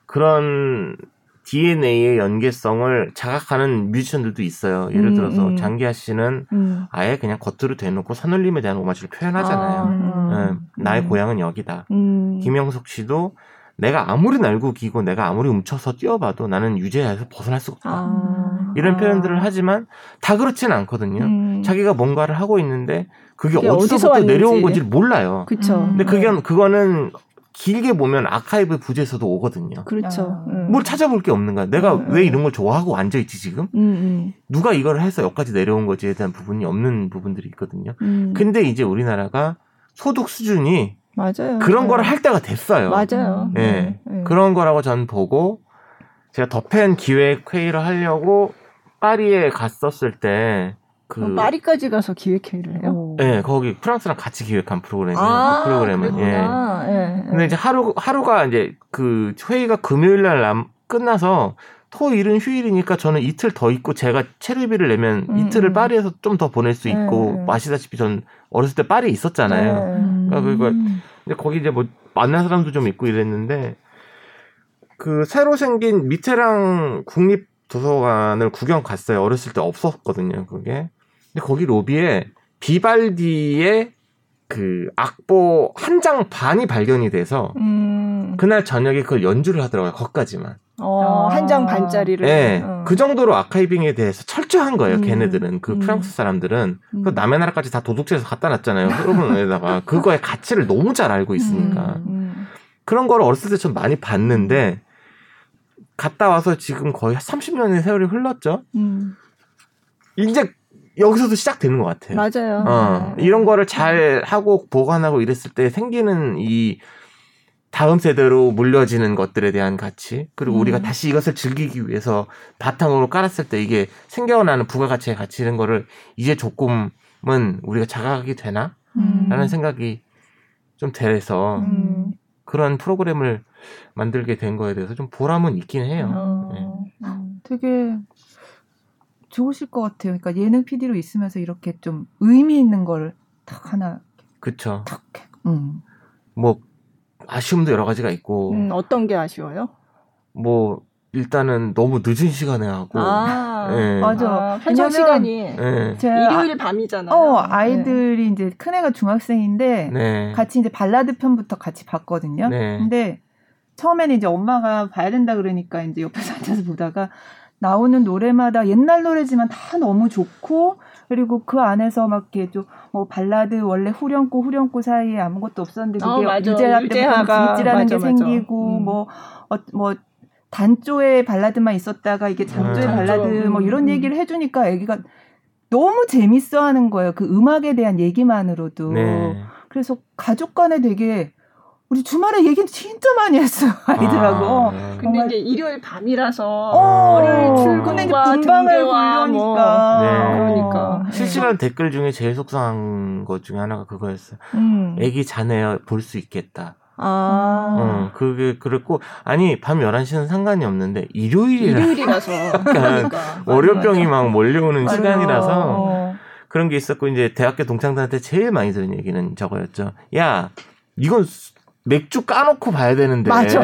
그런 DNA의 연계성을 자각하는 뮤지션들도 있어요. 예를 음, 들어서 음. 장기하 씨는 음. 아예 그냥 겉으로 대놓고 산울림에 대한 오마주를 표현하잖아요. 아, 음. 예, 나의 음. 고향은 여기다. 음. 김영석 씨도 내가 아무리 날고 기고 내가 아무리 훔쳐서 뛰어봐도 나는 유재하에서 벗어날 수가 없다. 아. 이런 아. 표현들을 하지만 다 그렇지는 않거든요. 음. 자기가 뭔가를 하고 있는데 그게 그게 어디서 어디서부터. 내려온 건지를 몰라요. 그쵸. 음. 근데 그게 그거는 길게 보면 아카이브 부재에서도 오거든요. 그렇죠. 아. 음. 뭘 찾아볼 게 없는 거야. 내가 음, 왜 음. 이런 걸 좋아하고 앉아 있지 지금? 음, 누가 이걸 해서 여기까지 내려온 거지에 대한 부분이 없는 부분들이 있거든요. 음. 음. 근데 이제 우리나라가 소득 수준이 맞아요. 그런 네. 거를 할 때가 됐어요. 맞아요. 음. 예. 네. 네. 그런 거라고 전 보고 제가 더 팬 기획 회의를 하려고 파리에 갔었을 때 그, 파리까지 가서 기획회의를 해요? 오. 예, 거기 프랑스랑 같이 기획한 프로그램이에요. 아, 그 프로그램은. 예. 예. 예. 근데 이제 하루 하루가 이제 그 회의가 금요일 날 남- 끝나서 토 일은 휴일이니까 저는 이틀 더 있고 제가 체류비를 내면 음, 이틀을 음. 파리에서 좀 더 보낼 수 있고 음. 아시다시피 전 어렸을 때 파리에 있었잖아요. 네. 음. 그러니까 그거 이제 거기 이제 뭐 만난 사람도 좀 있고 이랬는데 그 새로 생긴 미테랑 국립 도서관을 구경 갔어요. 어렸을 때 없었거든요. 그게. 근데 거기 로비에 비발디의 그 악보 한 장 반이 발견이 돼서 음. 그날 저녁에 그걸 연주를 하더라고요. 거기까지만. 어, 아. 한장 반짜리를. 예. 어. 그 정도로 아카이빙에 대해서 철저한 거예요. 음. 걔네들은. 그 음. 프랑스 사람들은. 음. 그 남의 나라까지 다 도둑질해서 갖다 놨잖아요. 여러분에다가. 그거의 가치를 너무 잘 알고 있으니까. 음. 그런 거를 어렸을 때 좀 많이 봤는데 갔다 와서 지금 거의 30년의 세월이 흘렀죠. 음. 이제 여기서도 시작되는 것 같아요. 맞아요. 어, 네. 이런 거를 잘 하고 보관하고 이랬을 때 생기는 이 다음 세대로 물려지는 것들에 대한 가치 그리고 음. 우리가 다시 이것을 즐기기 위해서 바탕으로 깔았을 때 이게 생겨나는 부가가치의 가치 이런 거를 이제 조금은 우리가 자각하게 되나? 음. 라는 생각이 좀 돼서 음. 그런 프로그램을 만들게 된 거에 대해서 좀 보람은 있긴 해요. 어. 네. 음. 되게 좋으실 것 같아요. 그러니까 예능 PD로 있으면서 이렇게 좀 의미 있는 거를 딱 하나 그쵸. 탁. 해. 음. 뭐, 아쉬움도 여러 가지가 있고, 음, 어떤 게 아쉬워요? 뭐, 일단은 너무 늦은 시간에 하고, 아, 예. 맞아. 아, 편성 왜냐면 시간이 예. 제 일요일 밤이잖아요. 어 아이들이 이제 큰애가 중학생인데 네. 같이 이제 발라드 편부터 같이 봤거든요. 네. 근데 처음에는 이제 엄마가 봐야 된다 그러니까 이제 옆에서 앉아서 보다가 나오는 노래마다 옛날 노래지만 다 너무 좋고 그리고 그 안에서 막 이렇게 좀뭐 발라드 원래 후렴구 후렴구 사이에 아무것도 없었는데 어, 그게 맞아. 유재하 때부터 빗질하는 게 맞아. 생기고 음. 뭐 어, 뭐 단조의 발라드만 있었다가 이게 장조의 음. 발라드. 뭐 이런 음. 얘기를 해주니까 애기가 너무 재밌어하는 거예요. 그 음악에 대한 얘기만으로도. 네. 그래서 가족 간에 되게 우리 주말에 얘기 진짜 많이 했어 아이들하고. 아, 네. 근데 이제 일요일 밤이라서 어, 월요일 출근과 근데 이제 분방을 등교와 뭐. 보려니까. 네. 그러니까. 실시간 댓글 중에 제일 속상한 것 중에 하나가 그거였어요. 음. 애기 자네요, 볼 수 있겠다. 아, 어, 그게, 그랬고, 아니, 밤 11시는 상관이 없는데, 일요일이라, 일요일이라서. 그러니까. 월요병이 막 몰려오는 맞아. 시간이라서, 어. 그런 게 있었고, 이제 대학교 동창들한테 제일 많이 들은 얘기는 저거였죠. 야, 이건 수- 맥주 까놓고 봐야 되는데. 맞아.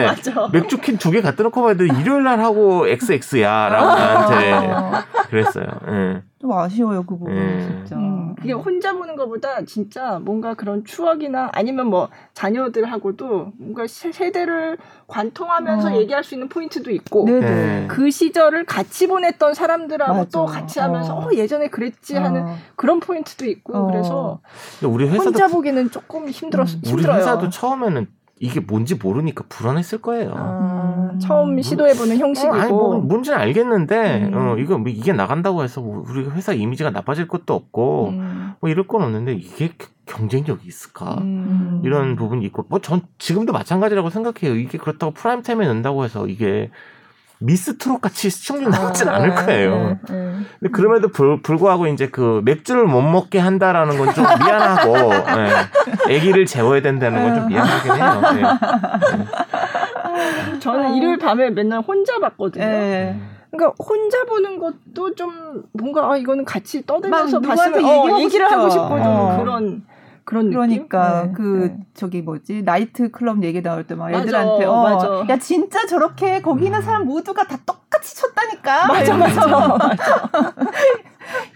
예. 맞아. 맥주 캔 두 개 갖다 놓고 봐야 돼. 일요일 날 하고 XX야. 라고 나한테 어. 그랬어요. 예. 좀 아쉬워요 그 부분 음. 진짜. 음, 그게 혼자 보는 것보다 진짜 뭔가 그런 추억이나 아니면 뭐 자녀들하고도 뭔가 세- 세대를 관통하면서 어. 얘기할 수 있는 포인트도 있고 네네. 네. 그 시절을 같이 보냈던 사람들하고 맞아. 또 같이 하면서 어. 어, 예전에 그랬지 하는 어. 그런 포인트도 있고 어. 그래서 우리 회사도 혼자 보기는 조금 힘들었 음. 우리 힘들어요. 회사도 처음에는 이게 뭔지 모르니까 불안했을 거예요. 아, 음. 처음 시도해보는 형식이고 어, 아니 뭐 뭔지는 알겠는데 음. 어 이거 뭐 이게 나간다고 해서 우리 회사 이미지가 나빠질 것도 없고 음, 뭐 이럴 건 없는데 이게 겨- 경쟁력이 있을까 음. 이런 부분이 있고 뭐 전 지금도 마찬가지라고 생각해요 이게 그렇다고 프라임 타임에 넣는다고 해서 이게 미스 트롯 같이 시청률 나오진 아, 않을 거예요. 네, 네. 근데 그럼에도 불, 불구하고 이제 그 맥주를 못 먹게 한다라는 건 좀 미안하고 예. 아기를 재워야 된다는 건 좀 미안하긴 해요. 예. 저는 일요일 밤에 맨날 혼자 봤거든요. 예. 그러니까 혼자 보는 것도 좀 뭔가 아 이거는 같이 떠들면서 막 봤으면 어, 얘기하고 얘기를 싶죠. 하고 싶고 좀 어. 그런 그런 그러니까 느낌? 네, 그 네. 저기 뭐지 나이트 클럽 얘기 나올 때 막 애들한테 어, 맞아. 야 진짜 저렇게 거기 있는 사람 모두가 다 똑같이 쳤다니까 맞아 맞아 맞아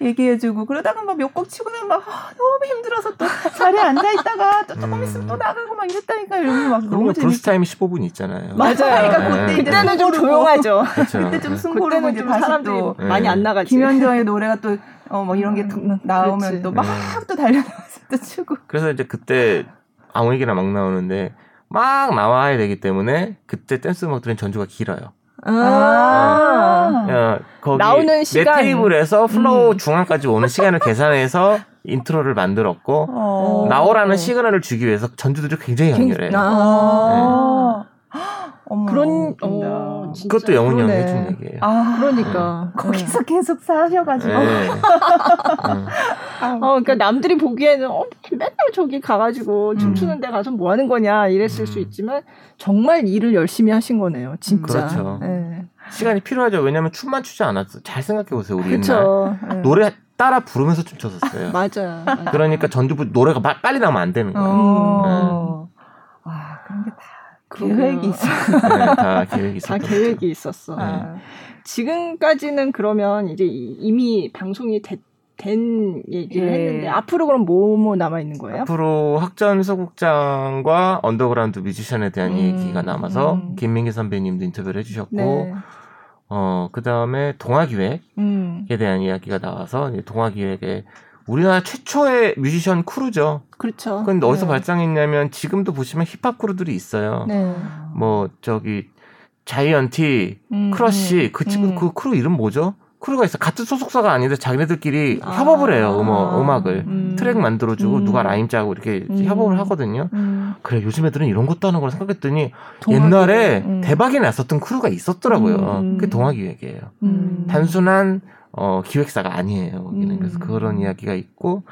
얘기해주고 그러다가 막 몇 곡 치고 나면 막 아, 너무 힘들어서 또 자리에 앉아 있다가 또 조금 음. 있으면 또 나가고 막 이랬다니까 이러면서 막 너무 재밌. 블루스 타임이 15분 있잖아요. 맞아요. 그러니까 네. 그때 이제 그때는 좀 조용하죠. 그렇죠. 그때 좀 네. 그때는 이제 좀 다시 사람들이 또 네. 많이 안 나가지. 김현정의 노래가 또 어뭐 이런 게 음, 나오면. 또막 네. 또 달려나와서 또 추고 그래서 이제 그때 아무 얘기나 막 나오는데 막 나와야 되기 때문에 그때 댄스 음악들은 전주가 길어요. 아. 야, 거기 나오는 내 시간. 테이블에서 플로어 음. 중앙까지 오는 시간을 계산해서 intro를 만들었고 어. 나오라는 시그널을 주기 위해서 전주들이 굉장히 강렬해요. 아. 어머, 그런. 어, 그것도 영훈이 형이. 해준 얘기예요. 아 그러니까 거기서 계속 사셔가지고 네. 음. 아, 어, 그러니까 남들이 보기에는 어, 맨날 저기 가가지고 음. 춤추는 데 가서 뭐 하는 거냐 이랬을 음. 수 있지만 정말 일을 열심히 하신 거네요, 진짜. 그렇죠. 예. 시간이 필요하죠. 왜냐면 춤만 추지 않았어. 잘 생각해 보세요. 우리 옛날 그렇죠. 예. 노래 따라 부르면서 춤췄었어요. 맞아요. 맞아요. 그러니까 전주 노래가 마- 빨리 나오면 안 되는 거예요. 어. 와 그런 게 다 그러게요. 계획이 있어. 네, 다 계획이 다 있었던 계획이 있었어. 네. 아. 지금까지는 그러면 이제 이- 이미 방송이 됐, 된 얘기를 예. 했는데 앞으로 그럼 뭐뭐 남아 있는 거예요? 앞으로 학전 소극장과 언더그라운드 뮤지션에 대한 음, 얘기가 남아서 음. 김민기 선배님도 인터뷰를 해주셨고 네. 어 그다음에 동아 기획에 음. 대한 이야기가 나와서 이제 동아 기획에 우리나라 최초의 뮤지션 crew죠. 그렇죠. 근데 어디서 네. 발상했냐면 지금도 보시면 힙합 crew들이 있어요. 네. 뭐 저기 자이언티, 음, 크러쉬 음, 그 친구 음. 그 크루 이름 뭐죠? crew가 있어. 같은 소속사가 아닌데 자기네들끼리 아. 협업을 해요. 음악, 음악을 음. 트랙 만들어주고 음. 누가 rhyme 짜고 이렇게 음. 협업을 하거든요. 음. 그래 요즘 애들은 이런 것도 하는 걸 생각했더니 동아기획. 옛날에 음. 대박이 났었던 crew가 있었더라고요. 음. 그게 동아기획이에요. 음. 단순한 어, 기획사가 아니에요. 거기는 음. 그래서 그런 이야기가 있고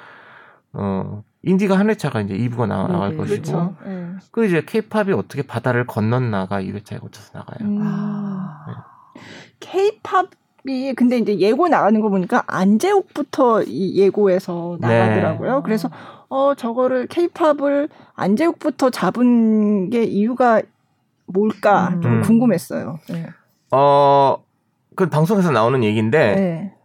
어, 인디가 한 회차가 이제 2부가 나, 나갈 네, 것이고 그렇죠. 네. 그 이제 케이팝이 어떻게 바다를 건넜나가 2회차에 거쳐서 나가요. 음. 아. 케이팝이 근데 이제 예고 나가는 거 보니까 안재욱부터 이 예고에서 네. 나가더라고요. 그래서 어 저거를 케이팝을 안재욱부터 잡은 게 이유가 뭘까 음. 좀 음. 궁금했어요. 네. 어, 그 방송에서 나오는 얘기인데 네.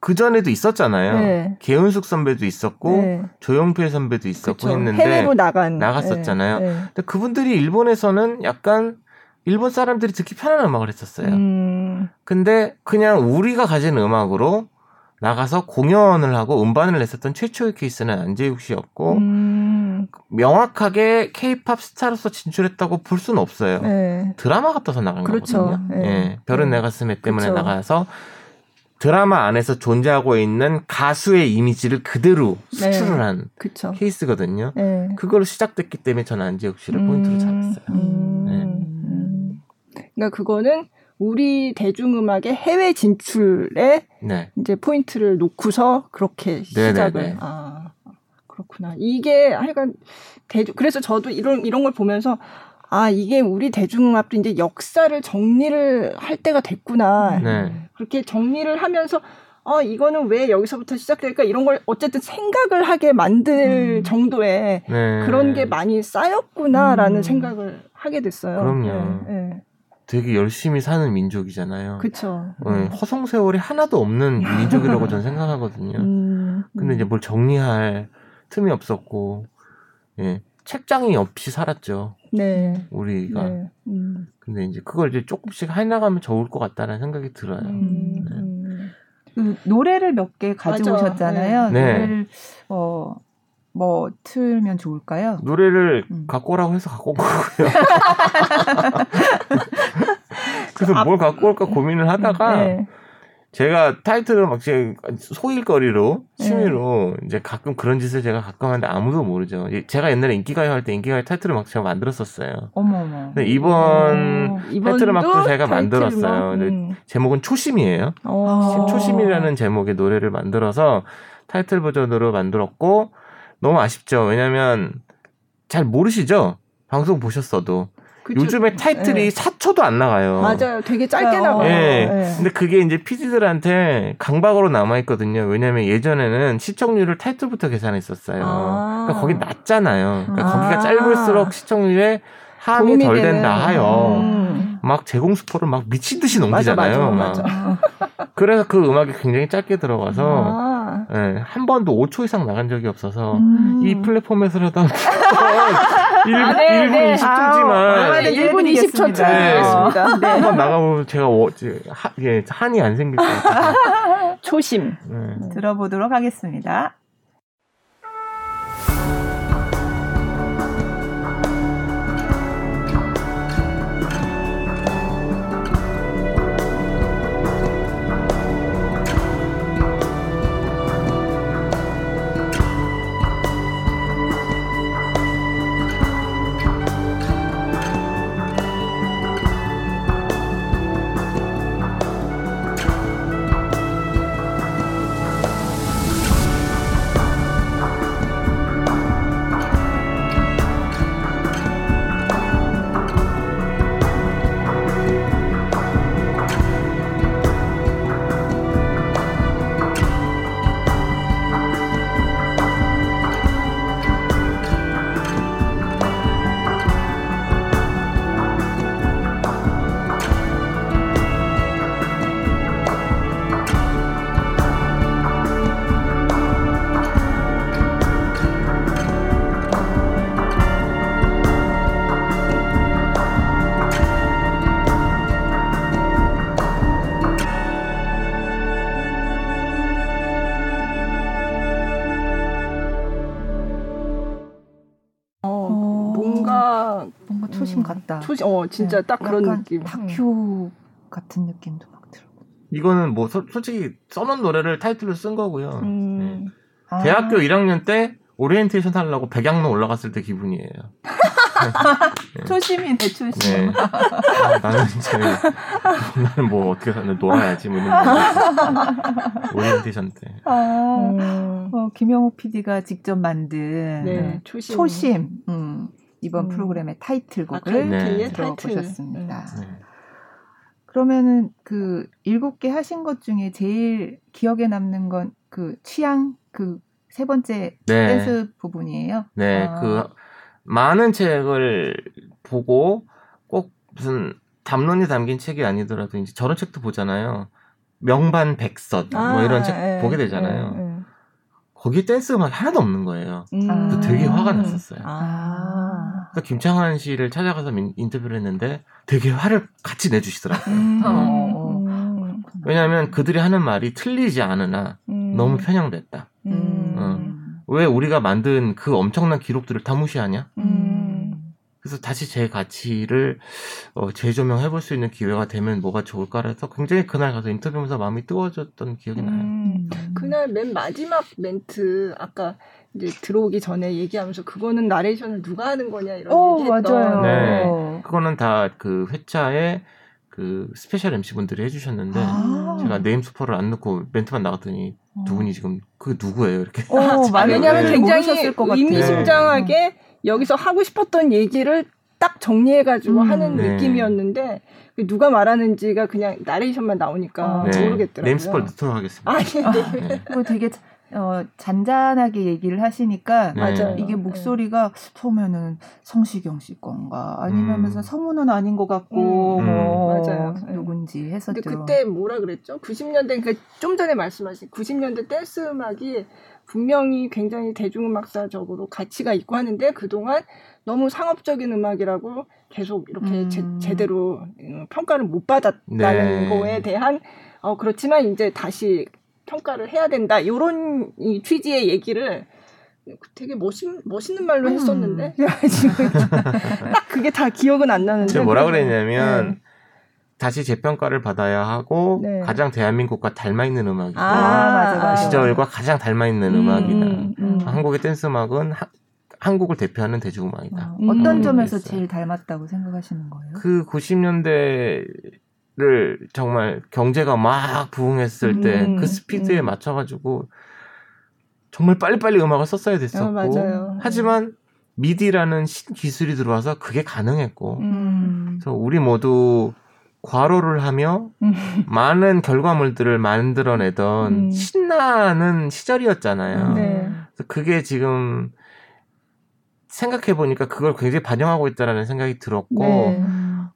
그 전에도 있었잖아요. 네. 개은숙 선배도 있었고 네. 조용필 선배도 있었고 그쵸. 했는데 해외로 나간 나갔었잖아요. 네. 네. 근데 그분들이 일본에서는 약간 일본 사람들이 듣기 편한 음악을 했었어요. 음, 근데 그냥 우리가 가진 음악으로 나가서 공연을 하고 음반을 냈었던 최초의 케이스는 안재욱 씨였고 음, 명확하게 케이팝 스타로서 진출했다고 볼 수는 없어요. 네. 드라마 같아서 나간 그렇죠. 거거든요. 네. 예, 별은 네. 내 가슴에 때문에 그렇죠. 나가서 드라마 안에서 존재하고 있는 가수의 이미지를 그대로 네. 수출을 한 그쵸. 케이스거든요. 네. 그걸로 시작됐기 때문에 저는 안재욱 씨를 포인트로 음, 잡았어요. 음, 네. 음. 그러니까 그거는 우리 대중음악의 해외 진출에 네. 이제 포인트를 놓고서 그렇게 시작을. 네네네. 아 그렇구나. 이게 하여간 대중 그래서 저도 이런 이런 걸 보면서 아 이게 우리 대중음악도 이제 역사를 정리를 할 때가 됐구나. 네. 그렇게 정리를 하면서 어 이거는 왜 여기서부터 시작될까 이런 걸 어쨌든 생각을 하게 만들 음. 정도의 네. 그런 게 많이 쌓였구나라는 음. 생각을 하게 됐어요. 그럼요. 네, 네. 되게 열심히 사는 민족이잖아요. 그쵸. 어, 허송 세월이 하나도 없는 민족이라고 저는 생각하거든요. 음, 근데 이제 뭘 정리할 틈이 없었고, 예, 책장이 없이 살았죠. 네. 우리가. 네. 음, 근데 이제 그걸 이제 조금씩 해나가면 좋을 것 같다는 생각이 들어요. 음, 네. 음. 그 노래를 몇 개 가지고 맞아. 오셨잖아요. 네. 노래를 어, 뭐 틀면 좋을까요? 노래를 음. 갖고 오라고 해서 갖고 온 거고요. 그래서 뭘 갖고 올까 고민을 하다가 네. 제가 타이틀을 막 제 소일거리로 네. 취미로 이제 가끔 그런 짓을 제가 가끔 하는데 아무도 모르죠. 이- 제가 옛날에 인기가요 할 때 인기가요 타이틀을 막 제가 만들었었어요. 어머 어머. 근데 이번 어, 타이틀 음악도 제가 만들었어요. 근데 음. 제목은 초심이에요. 어. 초심이라는 제목의 노래를 만들어서 타이틀 버전으로 만들었고 너무 아쉽죠. 왜냐면 잘 모르시죠. 방송 보셨어도 그쵸. 요즘에 타이틀이 네. 4초도 안 나가요. 맞아요. 되게 짧게 어. 나와요. 예. 네. 근데 그게 이제 PD들한테 강박으로 남아있거든요. 왜냐면 예전에는 시청률을 타이틀부터 계산했었어요. 아. 그러니까 거기 낮잖아요. 그러니까 아. 거기가 짧을수록 시청률에 함이 도움이 덜 되는. 된다 하여 음. 막 제공 스포를 막 미친 듯이 맞아, 넘기잖아요. 맞아, 막. 맞아. 그래서 그 음악이 굉장히 짧게 들어가서 아. 예, 한 번도 5초 이상 나간 적이 없어서 음. 이 플랫폼에서라도 1, 아, 네, 1분 네. 20초지만 아우, 네, 1분 20초 네. 드리겠습니다. 네. 한번 나가보면 제가 어, 제- 하, 예, 한이 안 생길 것 같아요. 초심. 네. 들어보도록 하겠습니다. 초심. 어, 진짜 네, 딱 그런 약간 느낌. 다큐 같은 느낌도 막 들어. 이거는 뭐 소- 솔직히 써놓은 노래를 타이틀로 쓴 거고요. 음. 네. 아. 대학교 1학년 때 오리엔테이션 하려고 백양로 올라갔을 때 기분이에요. 초심이네 초심. 네. 아, 나는 진짜 나는 뭐 어떻게 사는 놀아야지 뭐 이런 거. 오리엔테이션 때. 아, 음. 어, 김영욱 PD가 직접 만든 네, 초심. 초심 음, 이번 음. 프로그램의 타이틀곡을 아카이트의 네. 타이틀. 들어보셨습니다. 네. 그러면은 그 일곱 개 하신 것 중에 제일 기억에 남는 건 그 취향 그 세 번째 네. 댄스 부분이에요. 네, 아. 그 많은 책을 보고 꼭 무슨 담론이 담긴 책이 아니더라도 이제 저런 책도 보잖아요. 명반백섯 뭐 이런 책 예, 보게 되잖아요. 예, 예. 거기 댄스 음악이 하나도 없는 거예요. 음. 그래서 되게 화가 났었어요. 아. 그래서 김창환 씨를 찾아가서 민- 인터뷰를 했는데 되게 화를 같이 내주시더라고요. 음. 어. 음. 왜냐하면 그들이 하는 말이 틀리지 않으나 음. 너무 편향됐다. 음. 음. 왜 우리가 만든 그 엄청난 기록들을 다 무시하냐? 음. 그래서 다시 제 가치를 어, 재조명해 볼 수 있는 기회가 되면 뭐가 좋을까 해서 굉장히 그날 가서 인터뷰하면서 마음이 뜨거워졌던 기억이 나요. 음. 그날 맨 마지막 멘트 아까 이제 들어오기 전에 얘기하면서 그거는 나레이션을 누가 하는 거냐 이런 어 얘기했던 맞아요. 네. 그거는 다 그 회차에 그 special MC 분들이 해주셨는데 아. 제가 name super를 안 넣고 멘트만 나갔더니 두 분이 지금 그 누구예요 이렇게 어, 아, 많은 왜냐하면 네. 굉장히. 의미심장하게 여기서 하고 싶었던 얘기를 딱 정리해가지고 음. 하는 네. 느낌이었는데 그 누가 말하는지가 그냥 나레이션만 나오니까 네. 모르겠더라고요. name super를 넣도록 하겠습니다. 아, 네. 네. 그리고 되게 어, 잔잔하게 얘기를 하시니까 네. 맞아요. 이게 네. 목소리가 처음에는 성시경 씨 건가 아니면 음. 성우는 아닌 것 같고 음. 뭐 맞아요. 네. 누군지 했었죠. 근데 그때 뭐라 그랬죠? 90년대 그러니까 좀 전에 말씀하신 90년대 댄스 음악이 분명히 굉장히 대중음악사적으로 가치가 있고 하는데 그동안 너무 상업적인 음악이라고 계속 이렇게 음. 제, 대로 평가를 못 받았다는 네. 거에 대한 어 그렇지만 이제 다시 평가를 해야 된다 이런 이 취지의 얘기를 되게 멋있, 멋있는 말로 음. 했었는데 지금 딱 그게 다 기억은 안 나는데 제가 뭐라 그랬냐면 네. 다시 재평가를 받아야 하고 네. 가장 대한민국과 닮아 있는 음악이고 아, 그. 시절과 가장 닮아 있는 음, 음악이다. 음, 음. 한국의 댄스 음악은 하- 한국을 대표하는 대중음악이다. 어, 음. 어떤 점에서 있어요. 제일 닮았다고 생각하시는 거예요? 그 90년대를 정말 경제가 막 부흥했을 때 음, 그 스피드에 음. 맞춰 가지고 정말 빨리빨리 음악을 썼어야 됐었고 어, 맞아요. 하지만 미디라는 신기술이 들어와서 그게 가능했고 음. 그래서 우리 모두 과로를 하며 음. 많은 결과물들을 만들어내던 음. 신나는 시절이었잖아요. 네. 그게 지금 생각해 보니까 그걸 굉장히 반영하고 있다라는 생각이 들었고 네.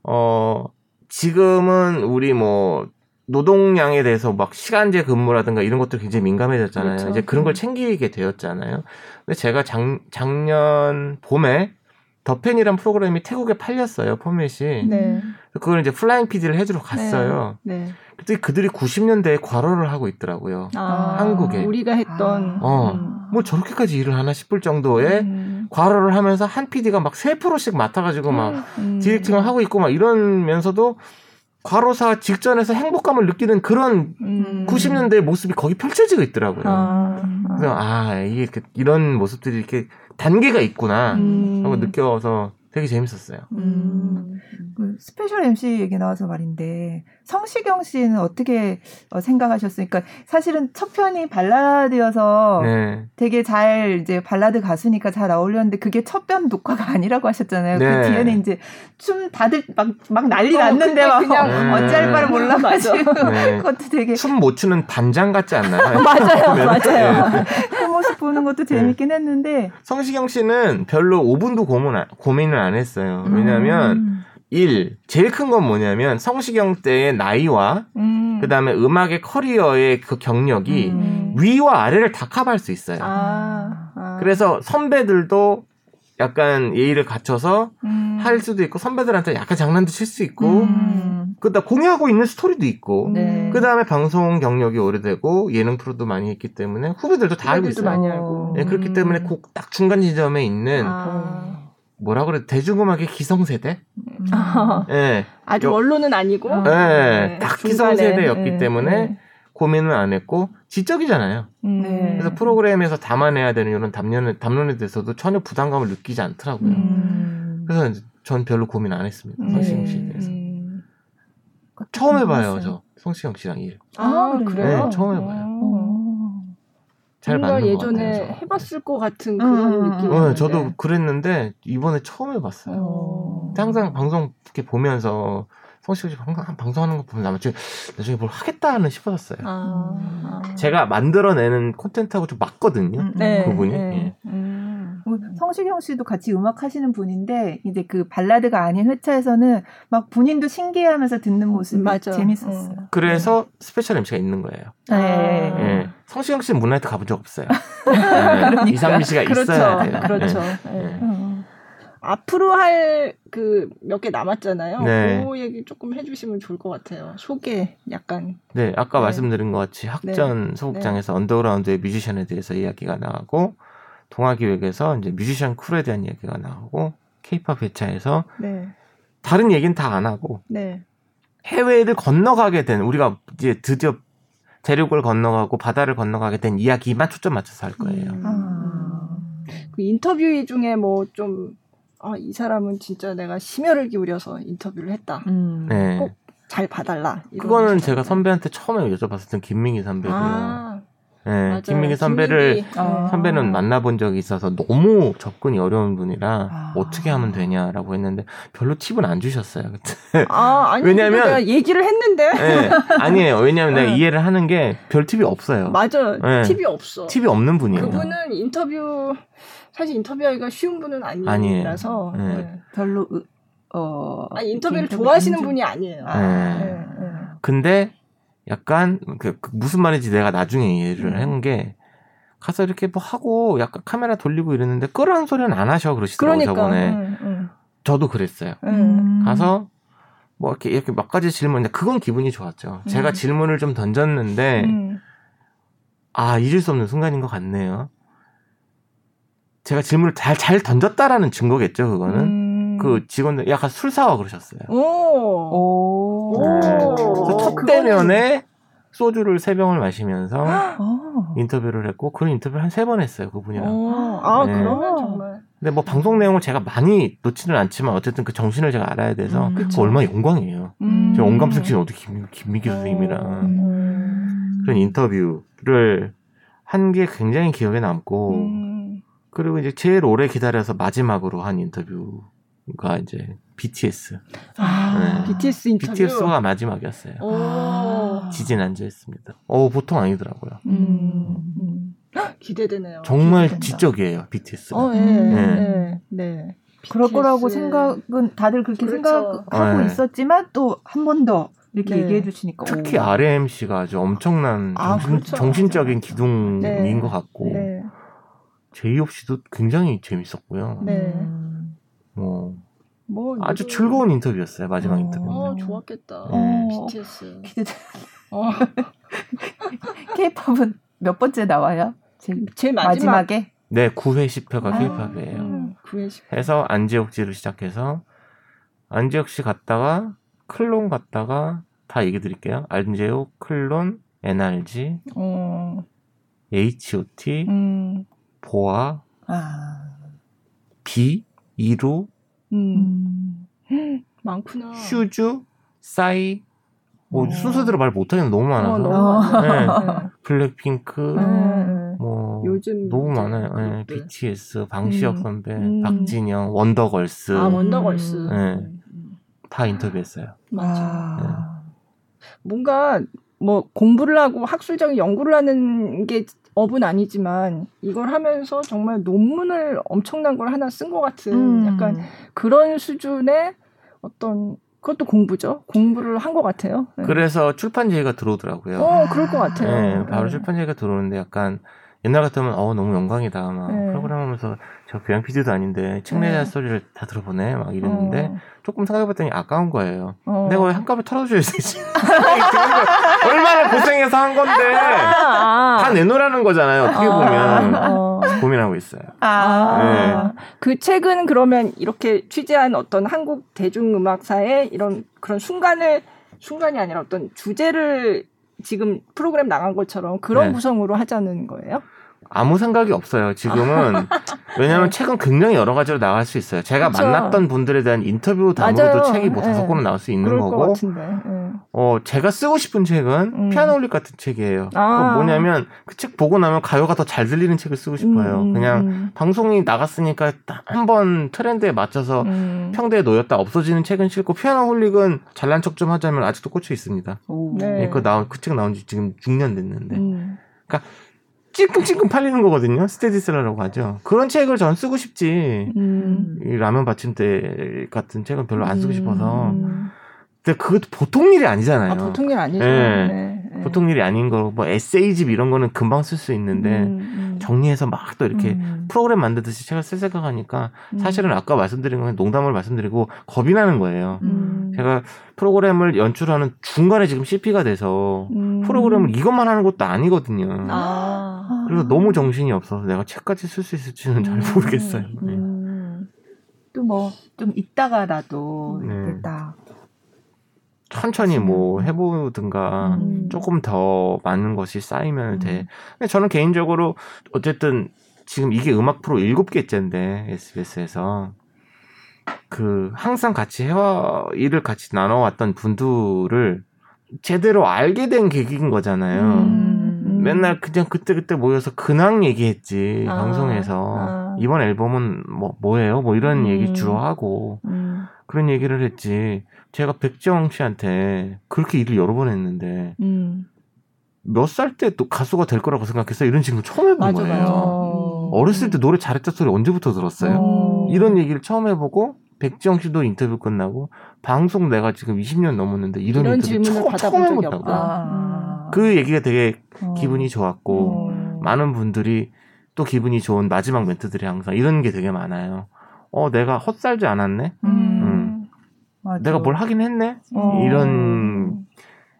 어 지금은 우리 뭐 노동량에 대해서 막 시간제 근무라든가 이런 것들 굉장히 민감해졌잖아요. 그렇죠. 이제 그런 걸 음. 챙기게 되었잖아요. 근데 제가 작, 작년 봄에 더 팬이란 프로그램이 태국에 팔렸어요 포맷이. 네. 그걸 이제 flying PD를 해주러 갔어요. 네. 그때 그들이 90년대에 과로를 하고 있더라고요. 아, 한국에. 우리가 했던 어, 음. 뭐 저렇게까지 일을 하나 싶을 정도의 음. 과로를 하면서 한 PD가 막 3프로씩 맡아가지고 막 음. directing을 하고 있고 막 이러면서도 과로사 직전에서 행복감을 느끼는 그런 음. 90년대의 모습이 거기 펼쳐지고 있더라고요. 아, 아. 그래서 아 이게 그- 이런 모습들이 이렇게 단계가 있구나 음. 하고 느껴서 되게 재밌었어요. 음. 그 스페셜 MC 얘기 나와서 말인데 성시경 씨는 어떻게 어, 생각하셨어요? 그러니까 사실은 첫 편이 발라드여서 네. 되게 잘 이제 발라드 가수니까 잘 어울렸는데 그게 첫 편 녹화가 아니라고 하셨잖아요. 네. 그 뒤에는 이제 춤 다들 막, 막 난리 어, 났는데 막 그냥 음. 어찌할 바를 몰라가지고 네. 그것도 되게 춤 못 추는 반장 같지 않나요? 맞아요, 네. 맞아요. 그 모습 보는 것도 재밌긴 했는데 성시경 씨는 별로 5분도 고민, 안- 고민을 안 했어요. 왜냐하면 음. 일 제일 큰 건 뭐냐면 성시경 때의 나이와 음. 그다음에 음악의 커리어의 그 경력이 음. 위와 아래를 다 커버할 수 있어요. 아, 아. 그래서 선배들도 약간 예의를 갖춰서 음. 할 수도 있고 선배들한테 약간 장난도 칠 수 있고 음. 그다 공유하고 있는 스토리도 있고 네. 그 다음에 방송 경력이 오래되고 예능 프로도 많이 했기 때문에 후배들도 다 알고 후배들도 있어요. 많이 알고. 예, 그렇기 음. 때문에 그 딱 중간 지점에 있는 아. 뭐라 그래 대중음악의 기성세대? 음. 예, 아주 요- 원로는 아니고 어. 예, 네, 딱 중간에. 기성세대였기 네, 때문에 네. 고민을 안 했고 지적이잖아요. 음. 네. 그래서 프로그램에서 담아내야 되는 이런 담론에, 담론에 대해서도 전혀 부담감을 느끼지 않더라고요. 음. 그래서 전 별로 고민 안 했습니다. 네. 성시경 씨에 대해서. 음. 처음 해봐요. 저. 성시경 씨랑 일. 아, 아, 그래요? 네, 처음 해봐요. 어. 잘 뭔가 예전에. 해봤을 것 같은 음, 그런 음, 느낌이. 어, 저도 그랬는데 이번에 처음 해봤어요. 어. 근데 항상 방송 이렇게 보면서 성시경 씨 방, 방송하는 거 보면 나중에 나중에 뭘 하겠다는 싶었어요. 아, 아. 제가 만들어내는 콘텐츠하고 좀 맞거든요. 음, 네, 그분이? 네. 예. 음. 뭐 성시경 씨도 같이 음악 하시는 분인데 이제 그 발라드가 아닌 회차에서는 막 본인도 신기해하면서 듣는 모습이 맞아. 재밌었어요. 어. 그래서 스페셜 MC가 있는 거예요. 네. 아. 예. 성시경 씨는 문나이트 가본 적 없어요. 예. 이상민 씨가 그렇죠. 있어야 돼요. 그렇죠. 예. 예. 음. 앞으로 할 그 몇 개 남았잖아요. 네. 그 얘기 조금 해주시면 좋을 것 같아요. 소개 약간. 네, 아까 네. 말씀드린 것 같이 학전 소극장에서 언더그라운드의 뮤지션에 대해서 이야기가 나오고 동아기획에서 이제 뮤지션 쿨에 대한 이야기가 나오고 케이팝 회차에서 네. 다른 얘기는 다 안 하고 네. 해외를 건너가게 된 우리가 이제 드디어 대륙을 건너가고 바다를 건너가게 된 이야기만 초점 맞춰서 할 거예요. 음. 아. 그 인터뷰 중에 뭐좀 아, 이 사람은 진짜 내가 심혈을 기울여서 인터뷰를 했다. 음. 네. 꼭잘 봐달라. 그거는 거. 제가 선배한테 처음에 여쭤봤을 땐 김민기 선배고요. 아, 네, 맞아요. 김민기 선배를 김민기. 아. 선배는 만나본 적이 있어서 너무 접근이 어려운 분이라 아. 어떻게 하면 되냐라고 했는데 별로 팁은 안 주셨어요. 그때. 아, 아니 왜냐면- 내가 얘기를 했는데 네, 아니에요. 왜냐하면 내가 네. 이해를 하는 게 별 팁이 없어요. 맞아. 네. 팁이 없어. 팁이 없는 분이에요. 그분은 인터뷰 사실 인터뷰하기가 쉬운 분은 아니라서 아니에요. 네. 네. 별로 으, 어 아니, 인터뷰를 인터뷰 좋아하시는 분이 아니에요. 아. 네. 네, 네. 근데 약간 그, 그 무슨 말인지 내가 나중에 이해를 음. 한게 가서 이렇게 뭐 하고 약간 카메라 돌리고 이랬는데 끌어한 소리는 안 하셔 그러시더라고요 그러니까. 저번에 응, 응. 저도 그랬어요 응. 음. 가서 뭐 이렇게 이렇게 몇 가지 질문 근데 그건 기분이 좋았죠 제가 음. 질문을 좀 던졌는데 응. 아 잊을 수 없는 순간인 것 같네요 제가 질문을 잘 잘 던졌다라는 증거겠죠 그거는 음. 그 직원들 약간 술 사와 그러셨어요 오. 오. 오. 그래서 첫 대면에 소주를 세 병을 마시면서 어. 인터뷰를 했고 그런 인터뷰를 한 세 번 했어요 그분이랑. 오. 아, 네. 그러면 정말. 근데 뭐 방송 내용을 제가 많이 놓지는 않지만 어쨌든 그 정신을 제가 알아야 돼서 음, 그거 그쵸. 얼마나 영광이에요. 음. 저 온감승 씨는 어떻게 김, 김미기 선생님이랑 음. 그런 인터뷰를 한 게 굉장히 기억에 남고 음. 그리고 이제 제일 오래 기다려서 마지막으로 한 인터뷰 가 이제 BTS. 아, 네. BTS 인터뷰. BTS가 마지막이었어요. 오. 지진난조했습니다. 어 보통 아니더라고요. 음. 음. 기대되네요. 정말 기대된다. 지적이에요 BTS가. 어, 예, 네. 네. 네. 그럴 거라고 BTS. 생각은 다들 그렇게 그렇죠. 생각하고 네. 있었지만 또 한 번 더 이렇게 네. 얘기해 주시니까 특히 오. RMC가 아주 엄청난 아, 정신, 그렇죠. 정신적인 기둥인 네. 것 같고 네. 제이홉 씨도 굉장히 재밌었고요. 네. 음. 뭐뭐 아주 누구- 즐거운 인터뷰였어요 마지막 어. 인터뷰. 어, 좋았겠다. 네. BTS. 기대돼. 어, K-팝은 몇 번째 나와요? 제일 제일 마지막. 마지막 에? 네, 9회 10회가 아. K-팝이에요. 음, 9회 10. 해서 안지옥지를 시작해서 안지옥씨 갔다가 클론 갔다가 다 얘기 드릴게요. 안지옥, 클론, NRG, 어. H.O.T, 음. 보아, 아. B, 이루, 음. 음. 많구나. 슈즈, 싸이 뭐 어. 순서대로 말 못하겠는 너무 많아서 어, 너무 많아. 네. 블랙핑크 네. 뭐 요즘 너무 많아요. 네. BTS, 방시혁 음. 선배, 음. 박진영, 원더걸스 아, 원더걸스. 네. 음. 다 인터뷰했어요. 맞아. 아. 뭔가 뭐 공부를 하고 학술적인 연구를 하는 게 업은 아니지만 이걸 하면서 정말 논문을 엄청난 걸 하나 쓴 것 같은 음. 약간 그런 수준의 어떤 그것도 공부죠. 공부를 한 것 같아요. 네. 그래서 출판 제의가 들어오더라고요. 어, 그럴 것 같아요. 네, 바로 네. 출판 제의가 들어오는데 약간 옛날 같으면 어 너무 영광이다 막 네. 프로그램 하면서 저 교양 PD도 아닌데 할 네. 소리를 다 들어보네 막 이랬는데 조금 생각해봤더니 아까운 거예요. 어. 어. 내가 왜 한꺼번에 털어줘야지? 얼마나 고생해서 한 건데 아, 다 내놓으라는 거잖아요. 어떻게 보면 아, 어. 고민하고 있어요. 아, 그 책은 그러면 이렇게 취재한 어떤 한국 대중음악사의 이런 그런 순간을 순간이 아니라 어떤 주제를 지금 프로그램 나간 것처럼 그런 네. 구성으로 하자는 거예요? 아무 생각이 없어요. 지금은 왜냐하면 네. 책은 굉장히 여러 가지로 나갈 수 있어요. 제가 그쵸. 만났던 분들에 대한 인터뷰 담으로도 맞아요. 책이 뭐 다섯 네. 권은 나올 수 있는 거고 같은데. 예. 어, 제가 쓰고 싶은 책은 음. 피아노 올릭 같은 책이에요. 아. 그 뭐냐면 그 책 보고 나면 가요가 더 잘 들리는 책을 쓰고 싶어요. 음, 그냥 음, 방송이 나갔으니까 한 번 트렌드에 맞춰서 음. 평대에 놓였다 없어지는 책은 싫고 피아노 홀릭은 잘난 척 좀 하자면 아직도 꽂혀 있습니다. 오. 네. 그 나온 그 책 나온 지 지금 6년 됐는데 음. 찔끔찔끔 팔리는 거거든요. 스테디셀러라고 하죠. 그런 책을 전 쓰고 싶지. 음. 이 라면 받침대 같은 책은 별로 안 쓰고 음. 싶어서. 음. 근데 그것도 보통 일이 아니잖아요. 아, 보통 일 아니죠. 네. 네, 네. 보통 일이 아닌 거, 뭐 에세이집 이런 거는 금방 쓸 수 있는데 음, 음. 정리해서 막 또 이렇게 음. 프로그램 만들듯이 책을 쓸 생각하니까 음. 사실은 아까 말씀드린 건 농담을 말씀드리고 겁이 나는 거예요. 음. 제가 프로그램을 연출하는 중간에 지금 CP가 돼서 음. 프로그램을 이것만 하는 것도 아니거든요. 아. 그래서 너무 정신이 없어서 내가 책까지 쓸 수 있을지는 잘 음. 모르겠어요. 네. 음. 또뭐 좀 있다가라도 네. 이렇게 딱 천천히 뭐 해보든가 음. 조금 더 많은 것이 쌓이면 음. 돼. 근데 저는 개인적으로 어쨌든 지금 이게 음악 프로 일곱 개째인데 SBS에서 그 항상 같이 해와 일을 같이 나눠왔던 분들을 제대로 알게 된 계기인 거잖아요. 음. 맨날 그냥 그때 그때 모여서 근황 얘기했지 아, 방송에서 아. 이번 앨범은 뭐 뭐예요? 뭐 이런 음. 얘기 주로 하고 음. 그런 얘기를 했지. 제가 백지영 씨한테 그렇게 일을 여러 번 했는데 음. 몇살 때 또 가수가 될 거라고 생각해서 이런 질문 처음 해본 맞아, 거예요. 맞아. 어렸을 때 노래 잘했다 소리 언제부터 들었어요? 어. 이런 얘기를 처음 해보고 백지영 씨도 인터뷰 끝나고 방송 내가 지금 20년 넘었는데 이런, 이런 인터뷰 질문을 처음, 처음 적이 해본다고. 아. 그 얘기가 되게 어. 기분이 좋았고 음. 많은 분들이 또 기분이 좋은 마지막 멘트들이 항상 이런 게 되게 많아요. 어 내가 헛살지 않았네. 음. 맞아. 내가 뭘 하긴 했네. 어. 이런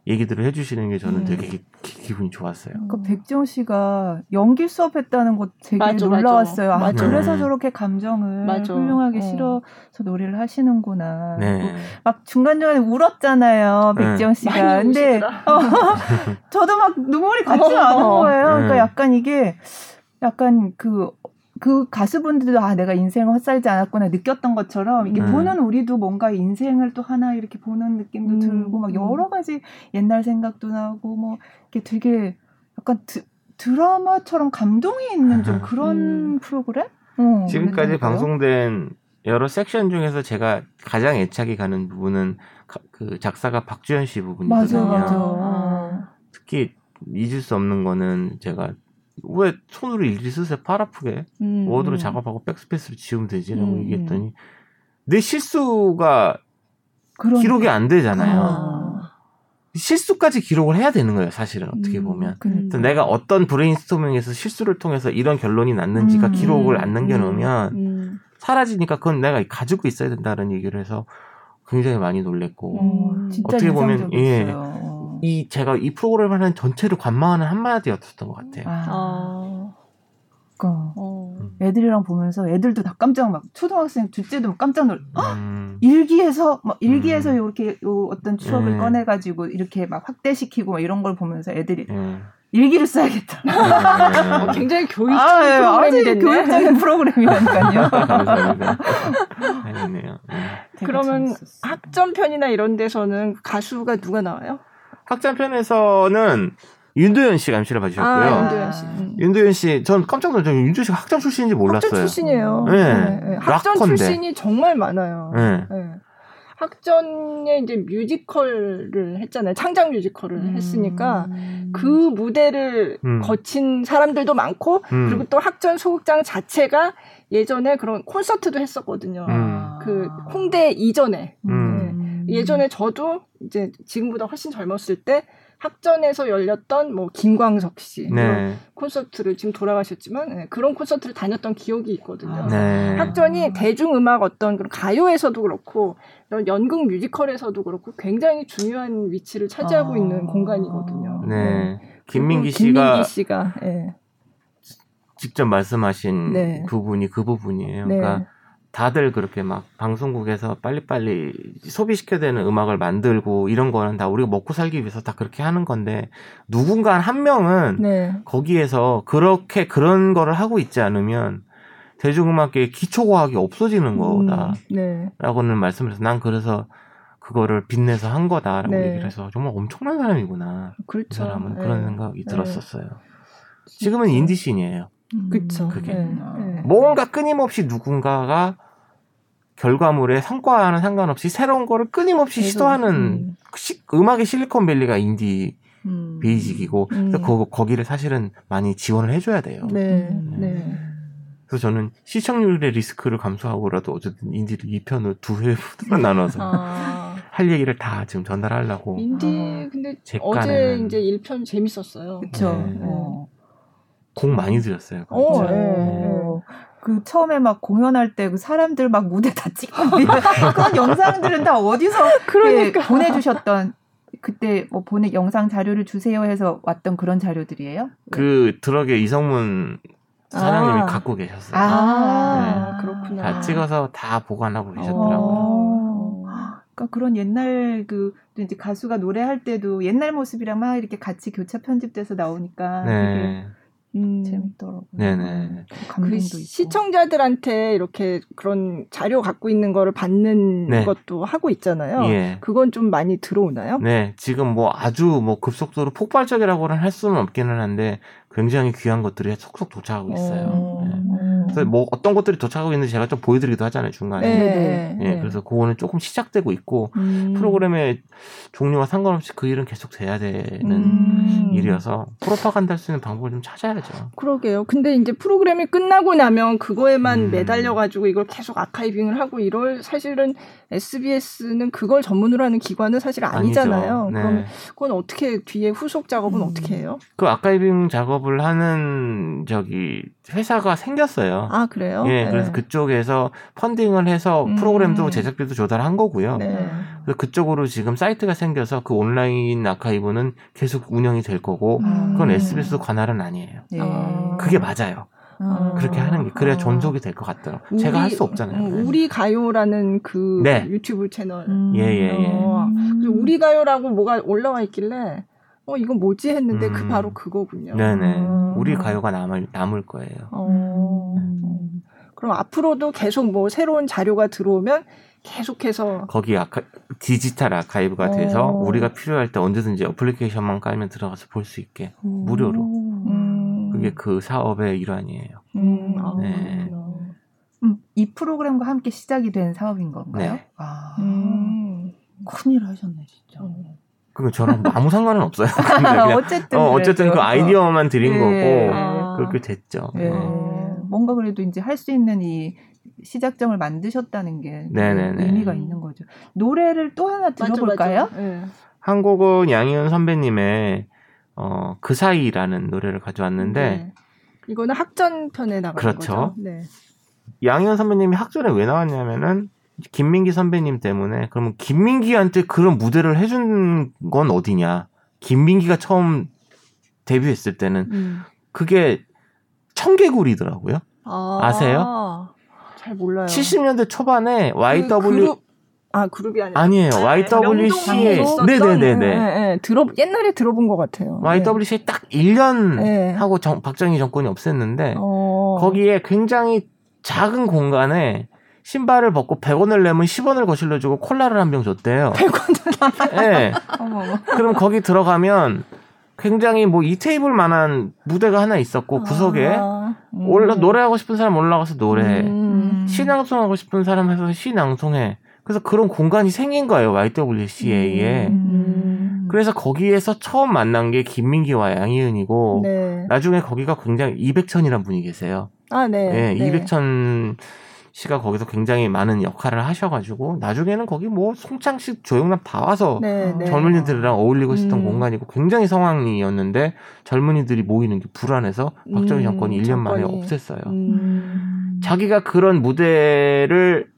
얘기들을 해주시는 게 저는 음. 되게 기, 분이 좋았어요. 그 백지영 씨가 연기 수업했다는 것 되게 맞아, 놀라웠어요. 맞아. 아, 맞아. 그래서 네. 저렇게 감정을 맞아. 훌륭하게 어. 실어서 노래를 하시는구나. 네. 막 중간중간에 울었잖아요, 네. 백지영 씨가. 많이 근데. 어, 저도 막 눈물이 같이 어. 나는 거예요. 그러니까 네. 약간 이게 약간 그, 그 가수분들도 아, 내가 인생을 헛살지 않았구나 느꼈던 것처럼 이게 네. 보는 우리도 뭔가 인생을 또 하나 이렇게 보는 느낌도 음, 들고 막 음. 여러 가지 옛날 생각도 나고 뭐 이게 되게 약간 드, 드라마처럼 감동이 있는 좀 그런 음. 프로그램? 어, 지금까지. 방송된 여러 섹션 중에서 제가 가장 애착이 가는 부분은 가- 그 작사가 박주현 씨 부분이거든요. 맞아, 맞아. 아. 특히 잊을 수 없는 거는 제가 왜 손으로 일일이 쓰세요? 팔 아프게 음, 워드로 음. 작업하고 백스페이스로 지우면 되지라고 음, 얘기했더니 내 실수가 그런 기록이 안 되잖아요. 아. 실수까지 기록을 해야 되는 거예요, 사실은 어떻게 음, 보면. 그러니까. 그래서 내가 어떤 브레인스토밍에서 실수를 통해서 이런 결론이 났는지가 음, 기록을 안 음, 남겨놓으면 음. 사라지니까 그건 내가 가지고 있어야 된다는 얘기를 해서 굉장히 많이 놀랬고 어, 진짜 어떻게 보면, 인상적 이 제가 이 프로그램을 하는 전체를 관망하는 한마디였었던 것 같아요. 아, 아. 그러니까 어. 애들이랑 보면서 애들도 다 깜짝 막 초등학생 둘째도 막 깜짝 놀. 음, 일기에서 막 일기에서 음. 이렇게 요 어떤 추억을 네. 꺼내가지고 이렇게 막 확대시키고 막 이런 걸 보면서 애들이 예. 일기를 써야겠다. 어, 예. 굉장히 교육 아, 예, 프로그램이 됐네. 교육적인 프로그램이라니까요. 되게 그러면 재밌었어. 학점 편이나 이런 데서는 가수가 누가 나와요? 확장 편에서는 윤도현 씨가 MC를 봐주셨고요. 아, 윤- 윤도현 씨. 음. 윤도현 씨, 전 깜짝 놀랐어요. 윤도현 씨가 학장 출신인지 몰랐어요. 학전 출신이에요. 네. 네, 네. 학전 락커인데. 출신이 정말 많아요. 네. 네. 학전에 이제 뮤지컬을 했잖아요. 창작 뮤지컬을 음. 했으니까 그 무대를 음. 거친 사람들도 많고 음. 그리고 또 학전 소극장 자체가 예전에 그런 콘서트도 했었거든요. 음. 그 홍대 이전에 음. 네. 예전에 저도 이제 지금보다 훨씬 젊었을 때 학전에서 열렸던 뭐 김광석 씨 네. 콘서트를 지금 돌아가셨지만 네, 그런 콘서트를 다녔던 기억이 있거든요. 아. 네. 학전이 대중음악 어떤 그런 가요에서도 그렇고 이런 연극 뮤지컬에서도 그렇고 굉장히 중요한 위치를 차지하고 아. 있는 공간이거든요. 네. 김민기 그리고 씨가 김민기 씨가 예. 직접 말씀하신 네. 부분이 그 부분이에요. 네. 그러니까 다들 그렇게 막 방송국에서 빨리빨리 소비시켜야 되는 음악을 만들고 이런 거는 다 우리가 먹고 살기 위해서 다 그렇게 하는 건데 누군가 한 명은 네. 거기에서 그렇게 그런 거를 하고 있지 않으면 대중음악계의 기초과학이 없어지는 거다라고는 음, 네. 말씀을 해서 난 그래서 그거를 빚내서 한 거다라고 네. 얘기를 해서 정말 엄청난 사람이구나 그 그렇죠. 사람은 네. 그런 생각이 네. 들었었어요. 지금은 인디씬이에요. 그쵸. 그게. 네. 네. 뭔가 끊임없이 누군가가 결과물의 성과와는 상관없이 새로운 거를 끊임없이 계속, 시도하는 음. 시- 음악의 실리콘밸리가 인디 음. 베이직이고 음. 그래서 거, 거기를 사실은 많이 지원을 해줘야 돼요. 네. 음. 네. 그래서 저는 시청률의 리스크를 감수하고라도 어쨌든 인디를 2편을 두 회로 나눠서 아. 할 얘기를 다 지금 전달하려고 인디 아. 근데 제 어제. 이제 1편 재밌었어요. 그쵸. 네. 어. 곡 많이 들였어요. 어, 진짜. 예, 어. 그 처음에 막 공연할 때 그 사람들 막 무대 다 찍고 그런 영상들은 다 어디서 그러니까. 예, 보내주셨던 그때 뭐 보내 영상 자료를 주세요 해서 왔던 그런 자료들이에요? 그 트럭에 이성문 사장님이 아. 갖고 계셨어요. 아, 네. 그렇구나. 다 찍어서 다 보관하고 계셨더라고요. 어. 그러니까 그런 옛날 그 이제 가수가 노래할 때도 옛날 모습이랑 막 이렇게 같이 교차 편집돼서 나오니까 되게 네. 음. 재밌더라고요. 네네. 그 있고. 시청자들한테 이렇게 그런 자료 갖고 있는 거를 받는 네. 것도 하고 있잖아요. 예. 그건 좀 많이 들어오나요? 네, 지금 뭐 아주 뭐 급속도로 폭발적이라고는 할 수는 없기는 한데 굉장히 귀한 것들이 속속 도착하고 있어요. 어. 네. 그래서 뭐 어떤 것들이 도착하고 있는지 제가 좀 보여드리기도 하잖아요 중간에. 네. 예, 그래서 그거는 조금 시작되고 있고 음. 프로그램의 종류와 상관없이 그 일은 계속 돼야 되는 음. 일이어서 프로파간다 할 수 있는 방법을 좀 찾아야죠. 그러게요. 근데 이제 프로그램이 끝나고 나면 그거에만 음. 매달려가지고 이걸 계속 아카이빙을 하고 이럴 사실은 SBS는 그걸 전문으로 하는 기관은 사실 아니잖아요. 아니죠. 네. 그럼 그건 어떻게 뒤에 후속 작업은 음. 어떻게 해요? 그 아카이빙 작업을 하는 저기 회사가 생겼어요. 아 그래요? 예, 네. 그래서 그쪽에서 펀딩을 해서 음. 프로그램도 제작비도 조달한 거고요. 네. 그래서 그쪽으로 지금 사이트가 생겨서 그 온라인 아카이브는 계속 운영이 될 거고 음. 그건 SBS 관할은 아니에요. 네. 아. 그게 맞아요. 아. 그렇게 하는 게 그래야 아. 존속이 될 것 같더라고요. 제가 할 수 없잖아요. 음, 우리 가요라는 그 네. 유튜브 채널. 음. 예, 예, 예. 어, 우리 가요라고 뭐가 올라와 있길래 어 이건 뭐지 했는데 그 음. 바로 그거군요. 네네. 음. 우리 가요가 남을 남을 거예요. 어. 음. 그럼 앞으로도 계속 뭐 새로운 자료가 들어오면 계속해서 거기 아카 디지털 아카이브가 돼서 어. 우리가 필요할 때 언제든지 어플리케이션만 깔면 들어가서 볼 수 있게 무료로. 음, 그게 그 사업의 일환이에요. 음, 아, 네. 음, 이 프로그램과 함께 시작이 된 사업인 건가요? 네. 아. 음. 큰일 하셨네, 진짜. 그 저랑 아무 상관은 없어요. 그냥 어쨌든. 어, 어쨌든 그래도. 그 아이디어만 드린 예. 거고 아. 그렇게 됐죠. 예. 어. 뭔가 그래도 이제 할 수 있는 이 시작점을 만드셨다는 게 네네네. 의미가 있는 거죠. 노래를 또 하나 들어볼까요? 맞아, 맞아. 예. 한 곡은 양희은 선배님의 어, 그 사이라는 노래를 가져왔는데 네. 이거는 학전 편에 나가는 그렇죠. 거죠. 네. 양희은 선배님이 학전에 왜 나왔냐면은 김민기 선배님 때문에 그러면 김민기한테 그런 무대를 해준 건 어디냐? 김민기가 처음 데뷔했을 때는 음. 그게 청개구리더라고요. 아, 아세요? 잘 몰라요. 70년대 초반에 그 YW 그룹, 아 그룹이 아니에요. 네, YWC에 네네네네. 네, 네. 들어 옛날에 들어본 것 같아요. YWC에 딱 1년 네. 하고 정, 박정희 정권이 없앴는데 네. 어. 거기에 굉장히 작은 공간에 신발을 벗고 100원을 내면 10원을 거실러 주고 콜라를 한 병 줬대요. 100원을 예. 어머, 어머. 그럼 거기 들어가면 굉장히 뭐 이 테이블 만한 무대가 하나 있었고 구석에 아, 음. 올라 노래하고 싶은 사람 올라가서 노래해. 음. 시낭송하고 싶은 사람 해서 시낭송해. 그래서 그런 공간이 생긴 거예요. YWCA에. 음. 그래서 거기에서 처음 만난 게 김민기와 양희은이고 네. 나중에 거기가 굉장히 이백천이란 분이 계세요. 아, 네. 예, 네. 이백천 씨가 거기서 굉장히 많은 역할을 하셔가지고 나중에는 거기 뭐 송창식, 조영남 다 와서 네, 네. 젊은이들이랑 어울리고 있었던 음. 공간이고 굉장히 상황이었는데 젊은이들이 모이는 게 불안해서 박정희 음, 정권이 1년 만에 정권이. 없앴어요. 음. 자기가 그런 무대를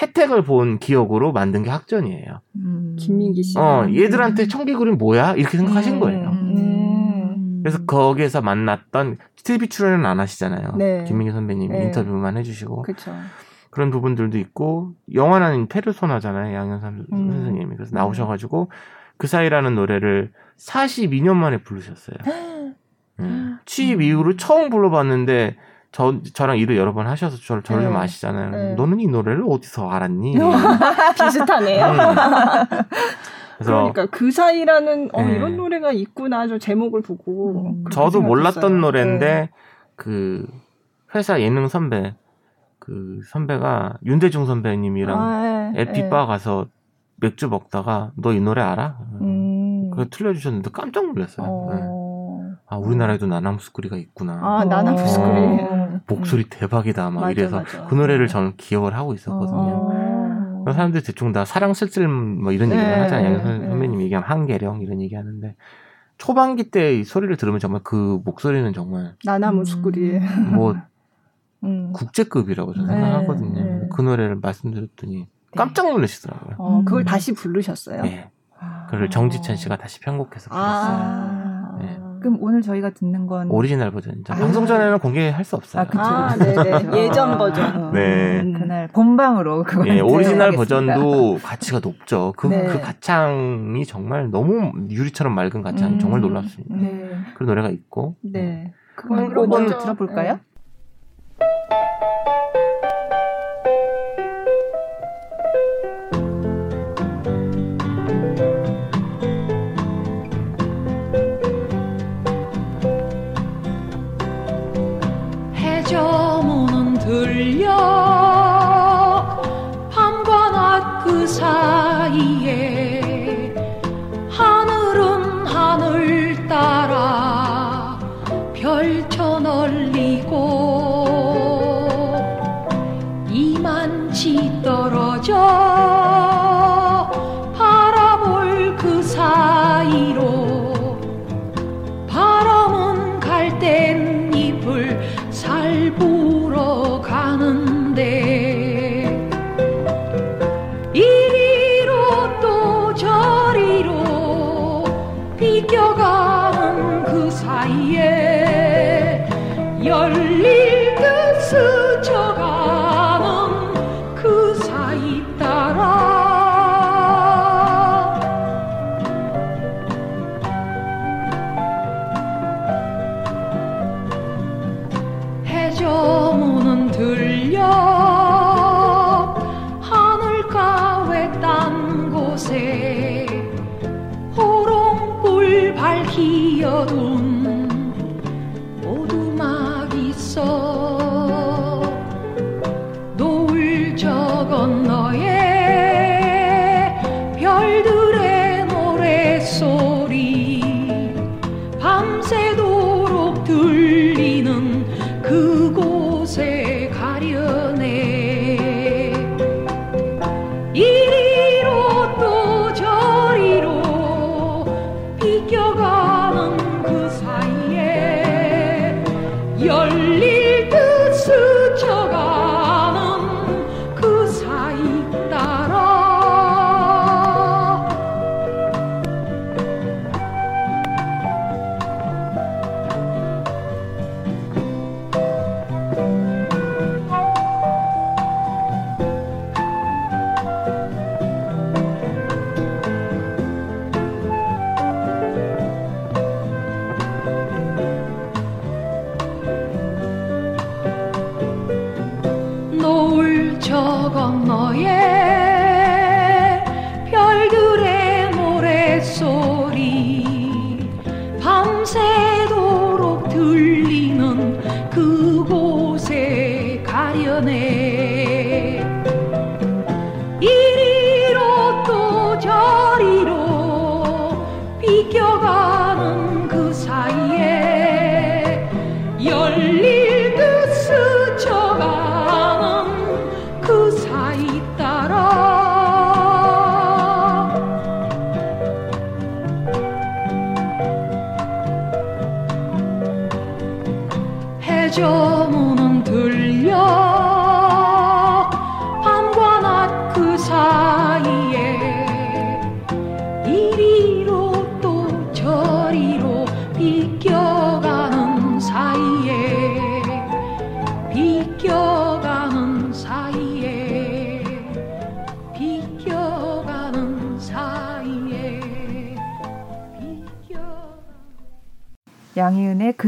혜택을 본 기억으로 만든 게 학전이에요. 음. 김민기 씨. 어, 얘들한테 청개구리는 뭐야? 이렇게 생각하신 음. 거예요. 음. 그래서 거기에서 만났던 TV 출연은 안 하시잖아요. 네. 김민기 선배님이 네. 인터뷰만 해주시고 그렇죠. 그런 부분들도 있고 영화는 페르소나잖아요. 양현삼 음. 선생님이 그래서 나오셔가지고 그 사이라는 노래를 42년 만에 부르셨어요. 음. 취입 이후로 처음 불러봤는데 저 저랑 일을 여러 번 하셔서 저를 저를 좀 네. 아시잖아요. 네. 너는 이 노래를 어디서 알았니? 비슷하네요. 음. 그래서 그러니까 그 사이라는 어, 네. 이런 노래가 있구나 저 제목을 보고 음. 저도 생각했어요. 몰랐던 노래인데 네. 그 회사 예능 선배 그 선배가 윤대중 선배님이랑 아, 예, 에피바 가서 맥주 먹다가 너 이 노래 알아? 예. 음. 그거 틀려주셨는데 깜짝 놀랐어요. 네. 어. 아 우리나라에도 나나무스쿠리가 있구나. 아 나나 부스크리. 어. 목소리 대박이다 막 맞아, 이래서 맞아. 그 노래를 저는 기억을 하고 있었거든요. 어. 그래서 사람들이 대충 다 사랑 쓸쓸 뭐 이런 얘기를 네, 하잖아요. 네, 선- 네. 선배님 얘기하면 한계령 이런 얘기 하는데 초반기 때 이 소리를 들으면 정말 그 목소리는 정말 나나 무스크리. 뭐 음. 국제급이라고 저는 네, 생각하거든요. 네. 그 노래를 말씀드렸더니 깜짝 놀라시더라고요. 어, 그걸 음. 다시 부르셨어요? 예. 아. 그걸 정지찬 씨가 다시 편곡해서 불렀어요. 아. 네. 그럼 오늘 저희가 듣는 건 오리지널 버전이죠. 아. 방송 전에는 공개할 수 없어요. 아, 그쵸, 아, 그쵸, 네네. 예전 버전. 네. 음. 그날 본방으로 그걸 예, 오리지널. 버전도 가치가 높죠. 그, 네. 그 가창이 정말 너무 유리처럼 맑은 가창이 음. 정말 놀랍습니다. 네. 그런 노래가 있고. 네. 그럼 그럼 먼저 먼저- 들어볼까요? 해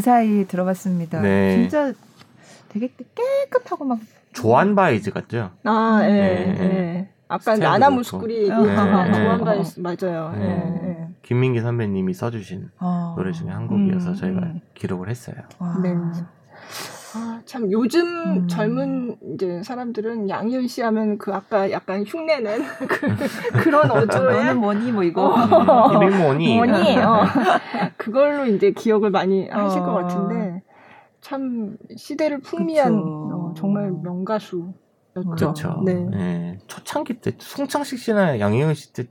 사이 들어봤습니다. 네. 진짜 되게 깨끗하고 막 조안 바에즈 같죠? 아, 예, 네, 예. 아까 스타일도 나나 무스쿠리 그렇고. 얘기한 네, 조안 바에즈 맞아요. 네. 예, 예. 김민기 선배님이 써주신 어. 노래 중에 한 곡이어서 음, 저희가 음. 기록을 했어요. 와. 네. 아, 참 요즘 음. 젊은 이제 사람들은 양희은 씨 하면 그 아까 약간 흉내낸 그, 그런 어조에 너는 뭐니 뭐 이거. 어. 이백모니 뭐니? 어. 그걸로 이제 기억을 많이 하실 것 어. 같은데 참 시대를 풍미한. 어, 정말 명가수였죠. 그렇죠. 네. 네. 초창기 때 송창식 씨나 양희은 씨 때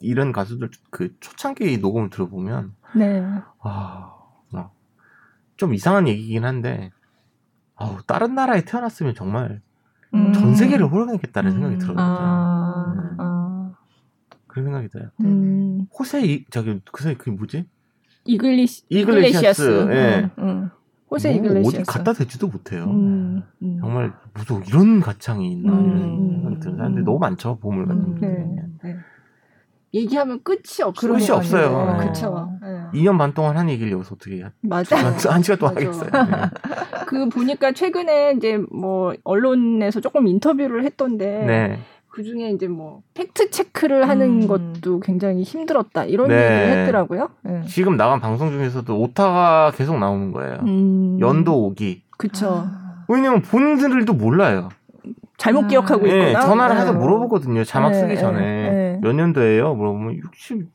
이런 가수들 그 초창기 녹음을 들어보면 네. 아, 막, 좀 이상한 얘기긴 한데, 아우, 다른 나라에 태어났으면 정말 음. 전 세계를 호령했겠다는 음. 생각이 들어요. 아, 음. 아. 그런 생각이 들어요. 음. 호세, 이, 저기, 그 사이 그게 뭐지? 이글리시, 이글레시아스, 이글레시아스. 예. 응, 응. 호세 뭐 이글레시아스. 어디 갖다 대지도 못해요. 음, 음. 정말, 무슨 이런 가창이 있나, 음. 이런 생각이 드는 사람들이 너무 많죠, 보물 같은 음. 분들이. 네. 네. 얘기하면 끝이 없어요. 끝이 없어요. 어, 네. 그쵸. 네. 2년 반 동안 한 얘기를 여기서 어떻게 한, 맞아. 한 시간 동안. 하겠어요. 네. 그 보니까 최근에 이제 뭐 언론에서 조금 인터뷰를 했던데 네. 그 중에 이제 뭐 팩트 체크를 하는 음. 것도 굉장히 힘들었다 이런 네. 얘기를 했더라고요. 네. 지금 나간 방송 중에서도 오타가 계속 나오는 거예요. 음. 연도 오기. 그쵸. 아. 왜냐면 본인들도 몰라요. 잘못 아. 기억하고 예, 있거나. 전화를 네. 해서 물어보거든요. 자막 네, 쓰기 네, 전에. 네. 몇 년도예요? 물어보면 60,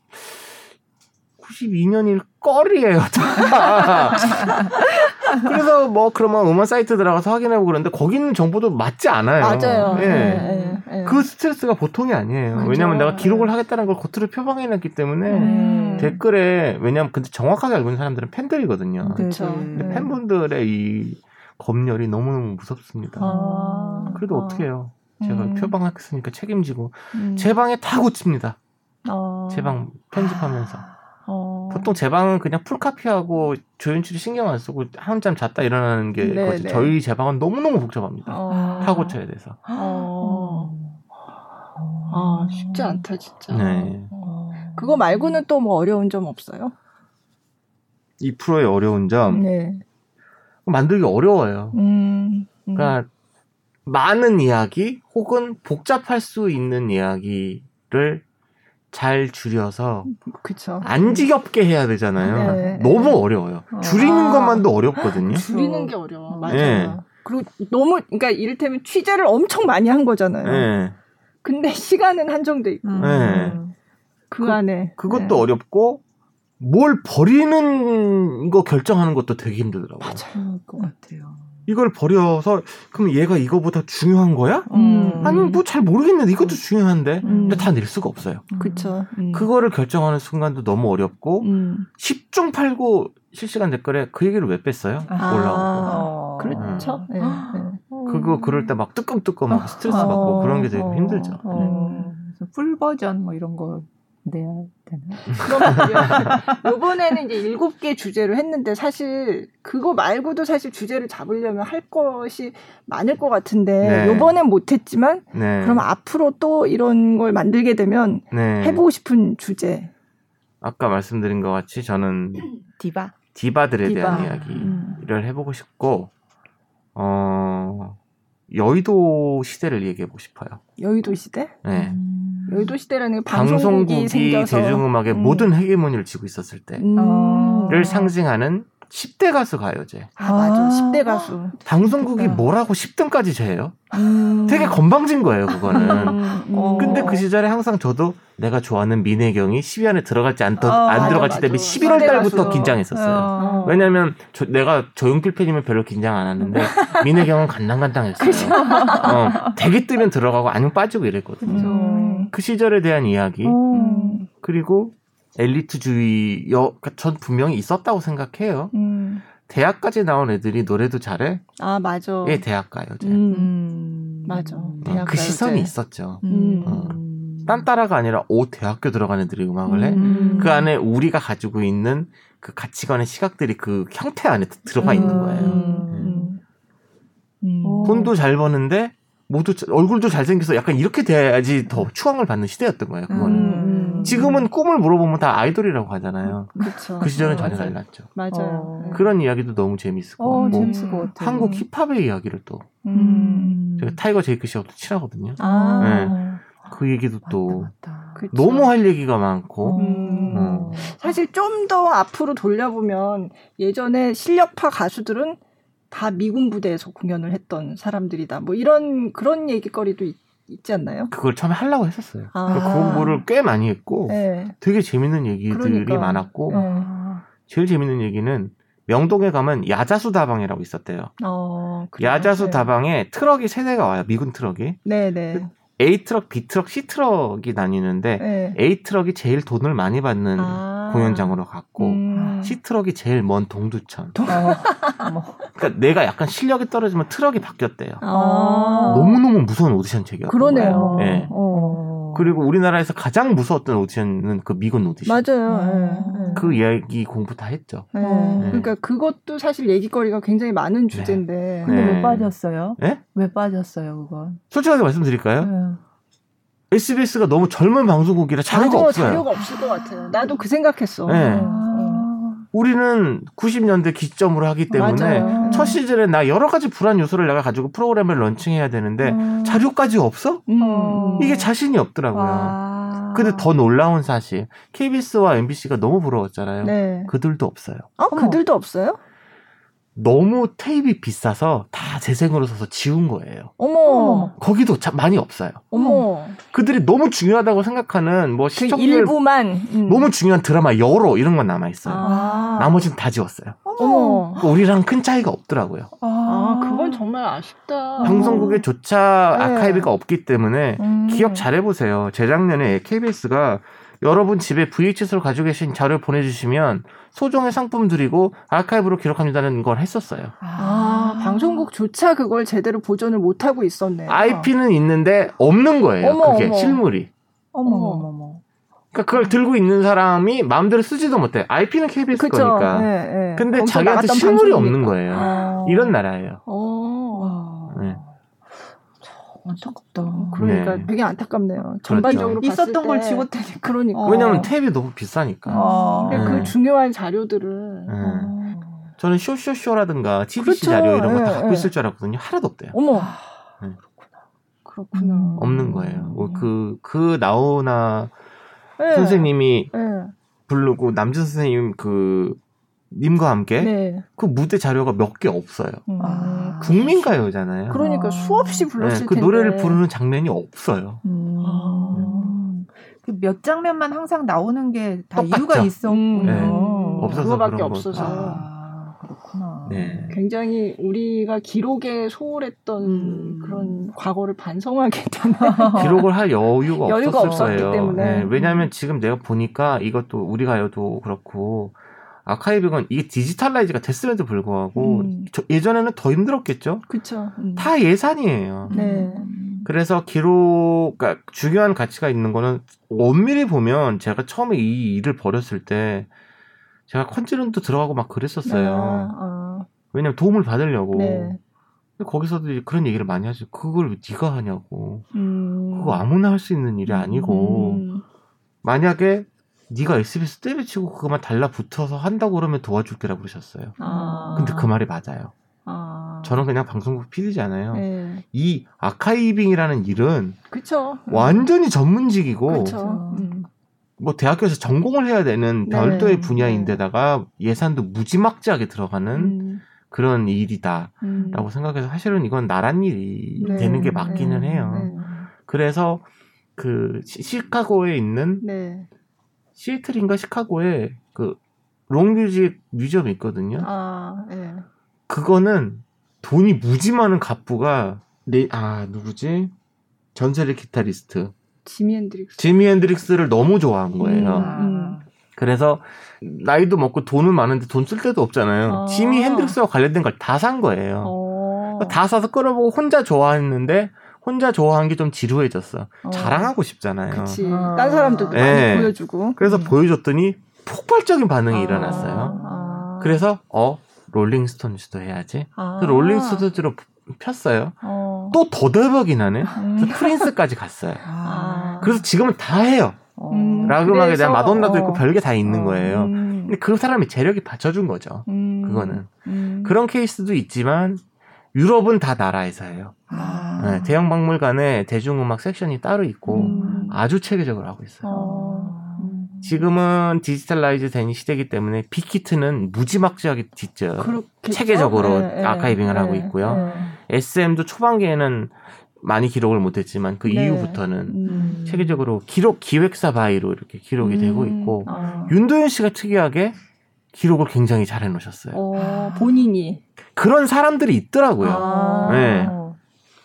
92년일 걸이에요. 다. 그래서 뭐 그러면 음원 사이트 들어가서 확인해보고 그러는데 거기 있는 정보도 맞지 않아요. 맞아요. 예. 네, 네, 네. 그 스트레스가 보통이 아니에요. 그죠. 왜냐면 내가 기록을 하겠다는 걸 겉으로 표방해놨기 때문에 음. 댓글에 왜냐면 근데 정확하게 알고 있는 사람들은 팬들이거든요. 그쵸. 네. 네. 팬분들의 이 검열이 너무너무 무섭습니다. 아. 그래도 어떻게 해요? 제가 음. 표방했으니까 책임지고 음. 제 방에 다 고칩니다. 어. 제방 편집하면서 어. 보통 제 방은 그냥 풀카피하고 조연출이 신경 안 쓰고 한잠 잤다 일어나는 게 네, 거지. 네. 저희 제 방은 너무너무 복잡합니다. 어. 다 고쳐야 돼서. 어. 아, 쉽지 않다, 진짜. 네. 어. 그거 말고는 또 뭐 어려운 점 없어요? 이 프로의 어려운 점 네. 만들기 어려워요. 음. 음. 그러니까 많은 이야기 혹은 복잡할 수 있는 이야기를 잘 줄여서 그쵸. 안 지겹게 해야 되잖아요. 네. 너무 어려워요. 어. 줄이는 아. 것만도 어렵거든요. 줄이는 게 어려워. 맞아. 네. 그리고 너무, 그러니까 이를테면 취재를 엄청 많이 한 거잖아요. 네. 근데 시간은 한정돼 있고, 음. 네. 그, 그- 안에. 그것도 네. 어렵고 뭘 버리는 거 결정하는 것도 되게 힘들더라고요. 맞아요. 것 같아요. 이걸 버려서 그럼 얘가 이거보다 중요한 거야? 음. 아니 뭐잘 모르겠는데 이것도 중요한데 음. 근데 다 낼 수가 없어요. 그쵸. 음. 그거를 결정하는 순간도 너무 어렵고 음. 10중 8구 실시간 댓글에 그 얘기를 왜 뺐어요? 아. 올라오고 어. 그렇죠. 네, 네. 그거 그럴 때 막 뜨끔뜨끔 막 스트레스 어, 받고 그런 게 되게 어, 힘들죠. 어. 그래서 풀 버전 뭐 이런 거 내야 되나? 그럼 요번에는 이제 일곱 개 주제로 했는데 사실 그거 말고도 사실 주제를 잡으려면 할 것이 많을 것 같은데 네. 요번엔 못했지만 네. 그럼 앞으로 또 이런 걸 만들게 되면 네. 해보고 싶은 주제. 아까 말씀드린 것 같이 저는 디바. 디바들에 디바. 대한 이야기를 음. 해보고 싶고 어 여의도 시대를 얘기해보고 싶어요. 여의도 시대? 네. 여의도 시대라는 게 방송국이 방송국이 생겨서 대중음악의 음. 모든 헤게모니를 쥐고 있었을 때를 음. 어. 상징하는 10대 가수 가요제. 아 맞아 아. 10대 가수. 방송국이. 뭐라고 10등까지 재요? 음. 되게 건방진 거예요, 그거는. 음, 음. 어. 근데 그 시절에 항상 저도 내가 좋아하는 민혜경이 10위 안에 들어갈지 안, 더- 어, 안 맞아, 들어갈지 맞아. 때문에 11월 10대 달부터. 긴장했었어요. 어. 왜냐면 저- 내가 조용필 팬이면 별로 긴장 안 하는데 민혜경은 간당간당했어요. 어, 되게 뜨면 들어가고 아니면 빠지고 이랬거든요. 음. 그 시절에 대한 이야기 음. 그리고 엘리트주의 여, 그러니까 전 분명히 있었다고 생각해요. 음. 대학까지 나온 애들이 노래도 잘해? 아 맞아. 얘 대학 가요. 쟤. 음. 음. 맞아. 어, 대학 그 시선이. 있었죠. 음. 어. 딴 따라가 아니라 오 대학교 들어간 애들이 음악을 해. 음. 그 안에 우리가 가지고 있는 그 가치관의 시각들이 그 형태 안에 들어가 있는 거예요. 음. 음. 어. 돈도 잘 버는데 모두 자- 얼굴도 잘생겨서 약간 이렇게 돼야지 더 추앙을 받는 시대였던 거예요. 그거는. 음. 지금은 꿈을 물어보면 다 아이돌이라고 하잖아요. 그렇죠. 그 시절은 어, 전혀 맞아요. 달랐죠. 맞아요. 어. 네. 그런 이야기도 너무 재밌을 것 어, 같고 재밌을 것 같아요. 한국 힙합의 이야기를 또 음. 제가 타이거 JK 씨하고 또 친하거든요. 아. 네. 그 얘기도 또 맞다, 맞다. 그쵸. 너무 할 얘기가 많고 음. 어. 사실 좀 더 앞으로 돌려보면 예전에 실력파 가수들은 다 미군 부대에서 공연을 했던 사람들이다. 뭐 이런 그런 얘기거리도 있, 지 않나요? 그걸 처음에 하려고 했었어요. 아. 그 공부를 꽤 많이 했고 네. 되게 재밌는 얘기들이 그러니까. 많았고 네. 제일 재밌는 얘기는 명동에 가면 야자수 다방이라고 있었대요. 어? 야자수 네. 다방에 트럭이 세 대가 와요. 미군 트럭이. 네네. A 트럭, B 트럭, C 트럭이 나뉘는데 네. A 트럭이 제일 돈을 많이 받는 아. 공연장으로 갔고 음. C 트럭이 제일 먼 동두천. 어. 어머. 그러니까 내가 약간 실력이 떨어지면 트럭이 바뀌었대요. 아. 너무 너무 무서운 오디션 체계였던 그러네요. 거예요. 네. 어. 그리고 우리나라에서 가장 무서웠던 오디션은 그 미군 오디션. 맞아요. 어. 네. 네. 그 이야기 공부 다 했죠. 네. 어. 그러니까 그것도 사실 얘기거리가 굉장히 많은 주제인데. 근데 네. 왜 빠졌어요? 예? 왜 빠졌어요, 그건? 솔직하게 말씀드릴까요? 네. SBS가 너무 젊은 방송국이라 자료가 맞아, 없어요. 자료가 없을 것 같아요. 나도 그 생각했어. 네. 아. 우리는 90년대 기점으로 하기 때문에 맞아요. 첫 시즌에 나 여러 가지 불안 요소를 내가 가지고 프로그램을 런칭해야 되는데 음. 자료까지 없어? 음. 어. 이게 자신이 없더라고요. 아. 근데 더 놀라운 사실 KBS와 MBC가 너무 부러웠잖아요. 네. 그들도 없어요. 어, 어머. 그들도 없어요? 너무 테이프이 비싸서 다 재생으로 써서 지운 거예요. 어머. 거기도 참 많이 없어요. 어머. 그들이 너무 중요하다고 생각하는 뭐그 시청률 일부만. 음. 너무 중요한 드라마 여로 이런 건 남아 있어요. 아. 나머지는 다 지웠어요. 어머. 우리랑 큰 차이가 없더라고요. 아, 그건 정말 아쉽다. 방송국에 조차 네. 아카이브가 없기 때문에 음. 기억 잘해 보세요. 재작년에 KBS가 여러분 집에 VHS로 가지고 계신 자료 보내주시면 소정의 상품 드리고 아카이브로 기록합니다는 걸 했었어요. 아, 방송국조차 그걸 제대로 보존을 못하고 있었네요. IP는 있는데 없는 거예요. 어머, 그게 어머. 실물이. 어머, 어머. 어머. 그러니까 그걸 들고 있는 사람이 마음대로 쓰지도 못해. IP는 KBS 그쵸. 거니까. 네, 네. 근데 자기한테 실물이 방송이니까. 없는 거예요. 아. 이런 나라예요. 어. 와. 네. 안타깝다. 그러니까 네. 되게 안타깝네요. 전반적으로 봤을 있었던 걸 때. 지웠다니까. 그러니까. 어. 왜냐면 탭이 너무 비싸니까. 어. 근데 네. 그 중요한 자료들을 네. 어. 저는 쇼쇼쇼라든가 TBC 그렇죠. 자료 이런 거다 네, 갖고 네. 있을 줄 알았거든요. 하나도 없대요. 어머. 네. 그렇구나. 음. 없는 거예요. 어, 그, 그 나오나 네. 선생님이 네. 부르고 남준 선생님 그 님과 함께 네. 그 무대 자료가 몇 개 없어요. 음. 아. 국민가요잖아요. 그러니까 아. 수없이 불렀을 네, 그 텐데. 노래를 부르는 장면이 없어요. 음. 그몇 장면만 항상 나오는 게 다. 이유가 있었군요. 네. 음, 없어서 그거밖에 그런 없어서. 아, 그렇구나. 네. 굉장히 우리가 기록에 소홀했던 음. 그런 과거를 반성하게 되는. 기록을 할 여유가, 여유가 없었을 없었기 거예요. 때문에. 네, 왜냐하면 지금 내가 보니까 이것도 우리 가요도 그렇고 아카이브건 이게 디지털라이즈가 됐음에도 불구하고 음. 저- 예전에는 더 힘들었겠죠. 그쵸. 음. 다 예산이에요. 네. 그래서 기록, 그러니까 중요한 가치가 있는 거는 엄밀히 보면 제가 처음에 이 일을 벌였을 때 제가 컨지런도 들어가고 막 그랬었어요. 아, 왜냐면 도움을 받으려고. 네. 근데 거기서도 그런 얘기를 많이 하죠. 그걸 왜 네가 하냐고. 음. 그거 아무나 할 수 있는 일이 아니고 음. 만약에 네가 SBS 때려치고 그것만 달라붙어서 한다고 그러면 도와줄게라고 그러셨어요. 아. 근데 그 말이 맞아요. 아. 저는 그냥 방송국 PD잖아요. 네. 이 아카이빙이라는 일은 그쵸. 완전히 전문직이고 그쵸. 음. 뭐 대학교에서 전공을 해야 되는 네. 별도의 분야인데다가 예산도 무지막지하게 들어가는 음. 그런 일이다라고 음. 생각해서 사실은 이건 나란 일이 네. 되는 게 맞기는 네. 해요. 네. 그래서 그 시- 시카고에 있는 네. 시애틀인가 시카고에 그 롱뮤직 뮤지엄이 있거든요. 아, 네. 그거는 돈이 무지 많은 갑부가 네, 아 누구지? 전설의 기타리스트 지미 핸드릭스. 지미 핸드릭스를 너무 좋아한 거예요. 음. 그래서 나이도 먹고 돈은 많은데 돈 쓸 데도 없잖아요. 아. 지미 핸드릭스와 관련된 걸 다 산 거예요. 어. 다 사서 끌어보고 혼자 좋아했는데 혼자 좋아한 게좀 지루해졌어. 어. 자랑하고 싶잖아요. 그치. 아. 딴 사람들도 네. 많이 보여주고. 그래서 음. 보여줬더니 폭발적인 반응이 아. 일어났어요. 아. 그래서 어 롤링스톤즈도 해야지. 아. 롤링스톤즈로 폈어요. 어. 또더 대박이 나네. 음. 그래서 프린스까지 갔어요. 아. 그래서 지금은 다 해요. 음, 락 음악에 대한 마돈나도 있고 어. 별게 다 있는 어. 거예요. 음. 근데 그 사람이 재력이 받쳐준 거죠. 음. 그거는. 음. 그런 케이스도 있지만 유럽은 다 나라에서 해요. 아. 네, 대형 박물관에 대중음악 섹션이 따로 있고 음. 아주 체계적으로 하고 있어요. 어. 음. 지금은 digitalize 된 시대이기 때문에 빅히트는 무지막지하게. 그렇겠죠? 체계적으로 네, 아카이빙을 네, 하고 네, 있고요. 네. SM도 초반기에는 많이 기록을 못했지만 그 네. 이후부터는 음. 체계적으로 기록 기획사 바이로 이렇게 기록이 되고 음. 있고 아. 윤도현 씨가 특이하게 기록을 굉장히 잘 해놓으셨어요. 어, 본인이. 그런 사람들이 있더라고요. 아. 네.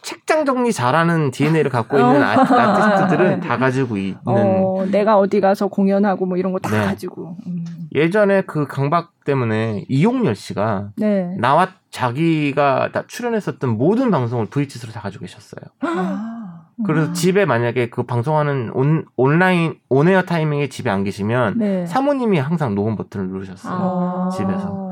책장 정리 잘하는 DNA를 갖고 있는 어. 아, 아티스트들은 다 가지고 있는 어, 내가 어디 가서 공연하고 뭐 이런 거다 네. 가지고. 음. 예전에 그 강박 때문에 이용렬 씨가 네. 나와 자기가 다 출연했었던 모든 방송을 VHS로 다 가지고 계셨어요. 아. 그래서 집에 만약에 그 방송하는 온, 온라인 온에어 타이밍에 집에 안 계시면 네. 사모님이 항상 녹음 버튼을 누르셨어요. 아. 집에서.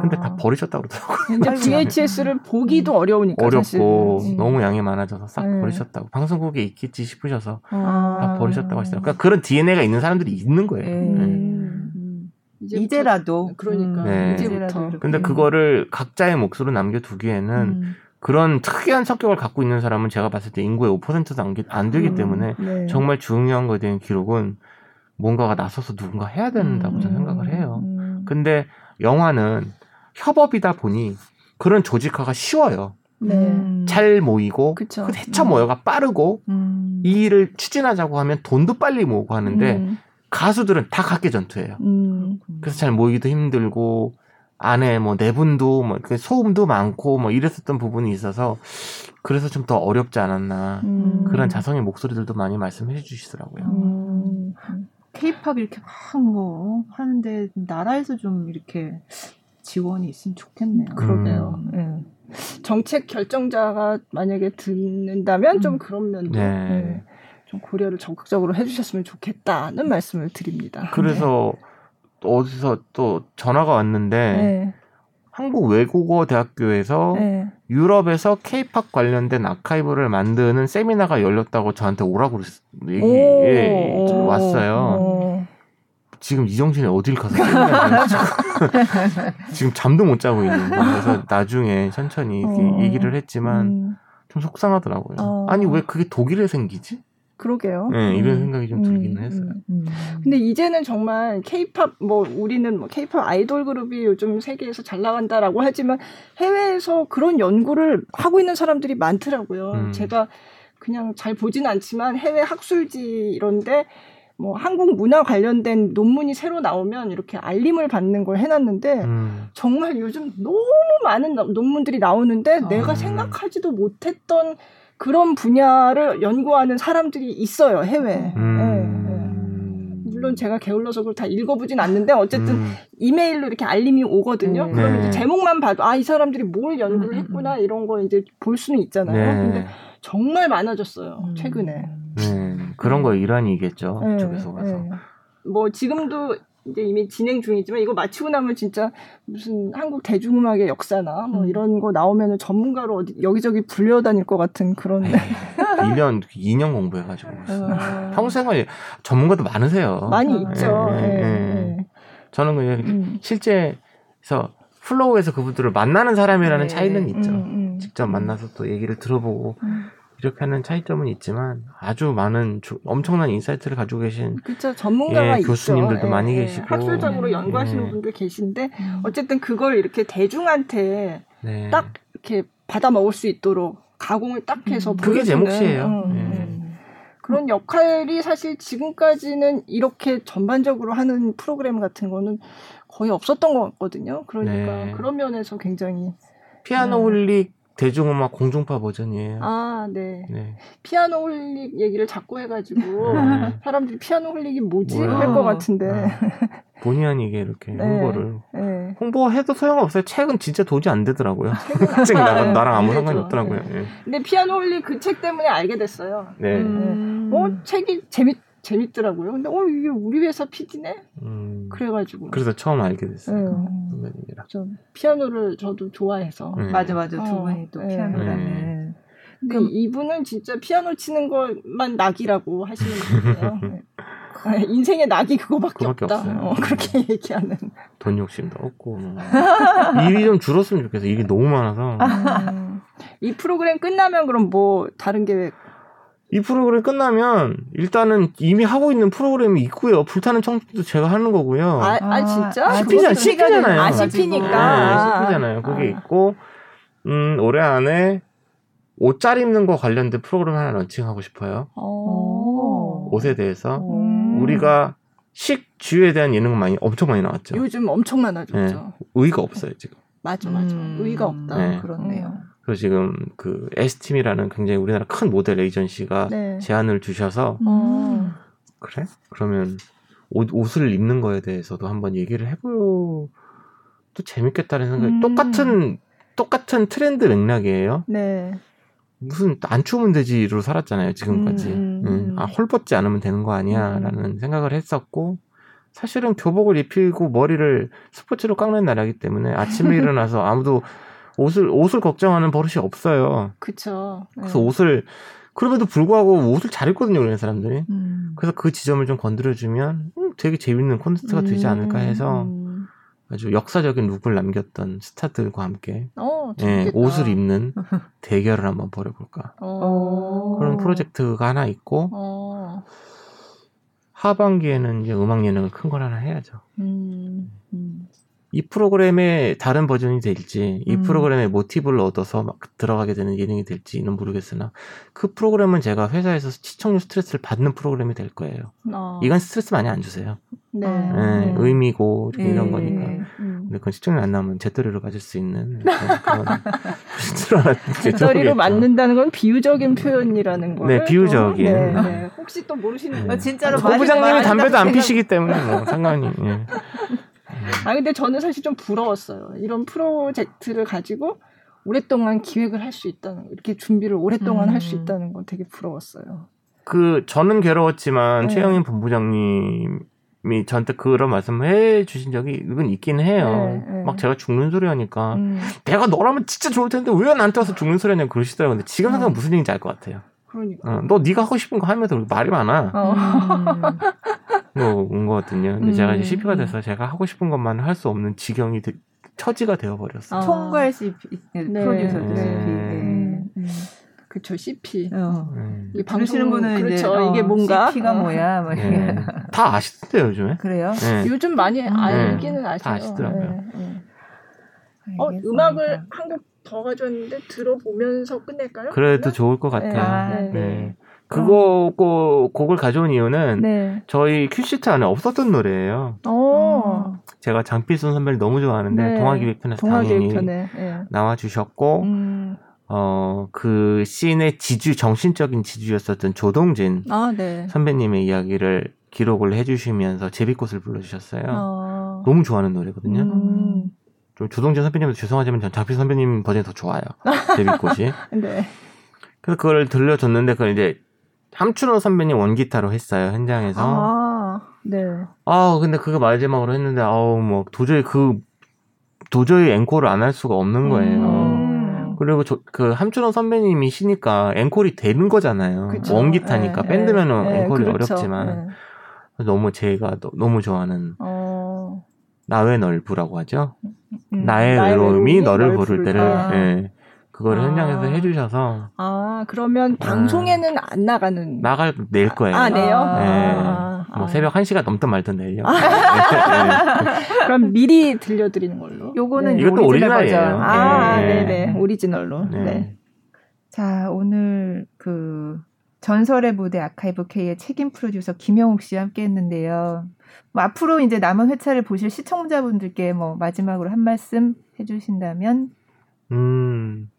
근데 다 버리셨다고 그러더라고요. 이제 VHS를 보기도 어려우니까 어렵고 사실은. 음. 너무 양이 많아져서 싹 네. 버리셨다고 방송국에 있겠지 싶으셔서 아. 다 버리셨다고 하시더라고요. 그러니까 그런 DNA가 있는 사람들이 있는 거예요. 네. 네. 음. 이제부터- 이제라도 그러니까 네. 이제부터. 근데 그거를 각자의 몫으로 남겨두기에는 음. 그런 특이한 성격을 갖고 있는 사람은 제가 봤을 때 인구의 5%도 안, 기- 안 되기 음. 때문에 네. 정말 중요한 거에 대한 기록은 뭔가가 나서서 누군가 해야 된다고 저는 생각을 해요. 음. 근데 영화는 협업이다 보니 그런 조직화가 쉬워요. 네. 음. 잘 모이고 그쵸. 그 대처 모여가 빠르고 음. 이 일을 추진하자고 하면 돈도 빨리 모으고 하는데 음. 가수들은 다 각계 전투예요. 음. 그래서 잘 모이기도 힘들고 안에 뭐 내분도 뭐그 소음도 많고 뭐 이랬었던 부분이 있어서 그래서 좀 더 어렵지 않았나 음. 그런 자성의 목소리들도 많이 말씀해 주시더라고요. 음. 케이팝 이렇게 막 뭐 하는데 나라에서 좀 이렇게 지원이 있으면 좋겠네요. 그러게요. 음. 예. 정책 결정자가 만약에 듣는다면 좀 음. 그런 면도 네. 예, 좀 고려를 적극적으로 해주셨으면 좋겠다는 말씀을 드립니다. 그래서 어디서 또 전화가 왔는데 네. 한국 외국어 대학교에서 네. 유럽에서 케이팝 관련된 아카이브를 만드는 세미나가 열렸다고 저한테 오라고 얘기, 오. 예, 좀 왔어요. 어. 지금 이정신이 어딜 가서 지금, 잠도 못 자고 있는 거예요. 그래서 나중에 천천히 어. 얘기를 했지만 음, 좀 속상하더라고요. 어. 아니 왜 그게 독일에 생기지? 그러게요. 네, 이런 음. 생각이 좀 들기는 했어요. 음. 근데 이제는 정말 케이팝 뭐 우리는 뭐 케이팝 아이돌 그룹이 요즘 세계에서 잘 나간다라고 하지만 해외에서 그런 연구를 하고 있는 사람들이 많더라고요. 음. 제가 그냥 잘 보진 않지만 해외 학술지 이런데 뭐 한국 문화 관련된 논문이 새로 나오면 이렇게 알림을 받는 걸 해놨는데 음. 정말 요즘 너무 많은 나- 논문들이 나오는데 아. 내가 음. 생각하지도 못했던 그런 분야를 연구하는 사람들이 있어요 해외에. 예, 예. 음. 물론 제가 게을러서 그걸 다 읽어보진 않는데 어쨌든 음. 이메일로 이렇게 알림이 오거든요. 음. 그러면 네. 이제 제목만 봐도 아 이 사람들이 뭘 연구를 음, 음, 했구나 이런 거 이제 볼 수는 있잖아요. 네. 근데 정말 많아졌어요 음. 최근에. 네. 그런 거 일환이겠죠. 네, 쪽에서 가서. 네. 뭐 지금도 이제 이미 진행 중이지만 이거 마치고 나면 진짜 무슨 한국 대중음악의 역사나 뭐 음. 이런 거 나오면은 전문가로 어디 여기저기 불려다닐 것 같은 그런. 에이, 1년, 2년 공부해가지고. 어, 평생을 전문가도 많으세요. 많이 아, 있죠. 예, 예, 예, 예. 저는 그냥 음. 실제에서 flow에서 그분들을 만나는 사람이라는 네. 차이는 있죠. 음, 음. 직접 만나서 또 얘기를 들어보고 음. 이렇게 하는 차이점은 있지만 아주 많은 조- 엄청난 insight를 가지고 계신 그쵸 전문가가 예. 교수님들도 예, 많이 예. 계시고. 학술적으로 연구하시는 예. 분들 계신데 음. 어쨌든 그걸 이렇게 대중한테 네. 딱 이렇게 받아 먹을 수 있도록 가공을 딱 해서 음. 그게 제 몫이에요. 음, 예. 음. 그런 역할이 사실 지금까지는 이렇게 전반적으로 하는 프로그램 같은 거는 거의 없었던 것 같거든요. 그러니까 네. 그런 면에서 굉장히 피아노 네. 홀릭 대중음악 공중파 버전이에요. 아, 네. 네. 피아노 홀릭 얘기를 자꾸 해가지고 네. 사람들이 피아노 홀릭이 뭐지. 할 것 같은데. 아, 본의 아니게 이렇게 네. 홍보를 네. 홍보해도 소용없어요. 책은 진짜 도저히 안 되더라고요. 책 나랑, 나랑 아무 상관이 그렇죠. 없더라고요. 네. 예. 근데 피아노 홀릭 그 책 때문에 알게 됐어요. 네. 음. 어 책이 재밌 재밌더라고요. 근데 어 이게 우리 회사 PD네? 음, 그래가지고. 그래서 처음 알게 됐어요. 네. 선배님이랑. 좀 피아노를 저도 좋아해서. 네. 맞아 맞아 두 어, 분이 또 네. 피아노라는. 근데 이분은 진짜 피아노 치는 것만 낙이라고 하시는 분이에요. 네. 네, 인생의 낙이 그거밖에, 그거밖에 없다. 없어요. 어, 그렇게 얘기하는. 돈 욕심도 없고 뭐. 일이 좀 줄었으면 좋겠어. 일이 너무 많아서 음. 이 프로그램 끝나면 그럼 뭐 다른 계획? 이 프로그램 끝나면 일단은 이미 하고 있는 프로그램이 있고요. 불타는 청춘도 제가 하는 거고요. 아, 아, 진짜? 아, CP 잖아, 그것도 CP 잖아요. 아. CP니까. 네, 아. CP잖아요. 그게 아. 있고 음, 올해 안에 옷 잘 입는 거 관련된 프로그램 하나 런칭하고 싶어요. 어. 옷에 대해서 음. 우리가 식주에 대한 예능 많이 엄청 많이 나왔죠. 요즘 엄청 많아졌죠. 네. 의의가 없어요 지금. 맞아, 맞아. 음. 의의가 없다. 네. 그렇네요. 그래서 지금 그 S팀이라는 굉장히 우리나라 큰 모델 에이전시가 네. 제안을 주셔서 어. 그래? 그러면 옷, 옷을 입는 거에 대해서도 한번 얘기를 해보도 재밌겠다는 생각이 음. 똑같은 똑같은 트렌드 맥락이에요. 네. 무슨 안 추우면 되지로 살았잖아요 지금까지. 음, 음, 음, 음. 아 헐벗지 않으면 되는 거 아니야라는 생각을 했었고 사실은 교복을 입히고 머리를 스포츠로 깎는 나라기 때문에 아침에 일어나서 아무도 옷을 옷을 걱정하는 버릇이 없어요. 그쵸. 그래서 네. 옷을 그럼에도 불구하고 옷을 잘 입거든요, 우리 사람들이. 음. 그래서 그 지점을 좀 건드려주면 음, 되게 재밌는 콘텐츠가 되지 않을까 해서 음. 아주 역사적인 look을 남겼던 스타들과 함께 어, 예. 옷을 입는 대결을 한번 벌여볼까 어. 그런 프로젝트가 하나 있고 어. 하반기에는 이제 음악 예능을 큰 걸 하나 해야죠. 음. 음. 이 프로그램의 다른 버전이 될지, 이 음. 프로그램의 모티브를 얻어서 막 들어가게 되는 예능이 될지는 모르겠으나, 그 프로그램은 제가 회사에서 시청률 스트레스를 받는 프로그램이 될 거예요. 어. 이건 스트레스 많이 안 주세요. 네. 어. 예, 네. 의미고 예. 이런 거니까. 음. 근데 그건 시청률 안 나오면 제떨이로 가질 수 있는 그런 그런 배터리로 맞는다는 건 비유적인 표현이라는 거예요. 네, 비유적인. 네, 네. 혹시 또 모르시는 네. 어, 진짜로 고 부장님이 담배도 안 피시기 때문에 뭐 상관이. 예. 아 근데 저는 사실 좀 부러웠어요. 이런 프로젝트를 가지고 오랫동안 기획을 할 수 있다는 거, 이렇게 준비를 오랫동안 음. 할수 있다는 건 되게 부러웠어요. 그 저는 괴로웠지만 네. 최영인 본부장님이 저한테 그런 말씀을 해 주신 적이 이건 있긴 해요. 네, 네. 막 제가 죽는 소리 하니까 음, 내가 너라면 진짜 좋을 텐데 왜 나한테 와서 죽는 소리 하냐고 그러시더라고요. 근데 지금 생각하면 음. 무슨 얘기인지 알 것 같아요. 그러니까. 어, 너 네가 하고 싶은 거 하면서 말이 많아. 어. 뭐, 온 거거든요. 근데 제가 이제 음, CP가 음. 돼서 제가 하고 싶은 것만 할 수 없는 지경이 되- 처지가 되어버렸어. 아. 총괄 CP 네, 네. CP. 음, 음. 그쵸 CP. 어. 음. 이 들으시는 분은 그렇죠. 이제 어, 이게 뭔가 CP가 어. 뭐야? 뭐 네. 다 아시던데요, 요즘에? 그래요? 네. 요즘 많이 알기는 다 아셔요. 아시더라고요. 네, 네. 어, 알겠습니다. 음악을 한곡 더 가져왔는데 들어보면서 끝낼까요? 그래도 그러면? 좋을 것 네. 같아요. 아, 네. 네. 그거 고- 곡을 가져온 이유는 네. 저희 큐시트 안에 없었던 노래예요. 어. 제가 장필순 선배를 너무 좋아하는데 네. 동화기획편에서 당연히 동화계획편에. 예. 나와 주셨고 음. 어, 그 씬의 지주 정신적인 지주였었던 조동진 아, 네. 선배님의 이야기를 기록을 해주시면서 제비꽃을 불러주셨어요. 어. 너무 좋아하는 노래거든요. 음. 좀 조동진 선배님한테 죄송하지만 전 장필 선배님 버전이 더 좋아요. 제비꽃이. 네. 그래서 그걸 들려줬는데 그걸 이제 함춘호 선배님 원기타로 했어요 현장에서. 아, 네. 아 근데 그거 마지막으로 했는데 아우 뭐 도저히 그 도저히 앵콜을 안 할 수가 없는 거예요. 음. 그리고 저, 그 함춘호 선배님이 시니까 앵콜이 되는 거잖아요. 그쵸. 원기타니까 예, 밴드면은 예, 앵콜이 그렇죠. 어렵지만 예. 너무 제가 너- 너무 좋아하는 어. 나의 넓부라고 하죠. 음, 나의 외로움이 너를 널 부를 때를 때. 예. 그걸 아. 현장에서 해주셔서 아, 그러면 방송에는 안 나가는. 나갈 낼 거예요. 아, 네요? 네. 아, 뭐 아. 새벽 1 시가 넘든 말든 내려. 그럼 미리 들려드리는 걸로. 요거는 네. 이것도 오리지널 오리지널이에요. 버전. 아, 예. 네, 네. 오리지널로. 네. 네. 자, 오늘 그 전설의 무대 아카이브 K의 책임 프로듀서 김영욱 씨와 함께 했는데요. 뭐 앞으로 이제 남은 회차를 보실 시청자분들께 뭐 마지막으로 한 말씀 해주신다면 음.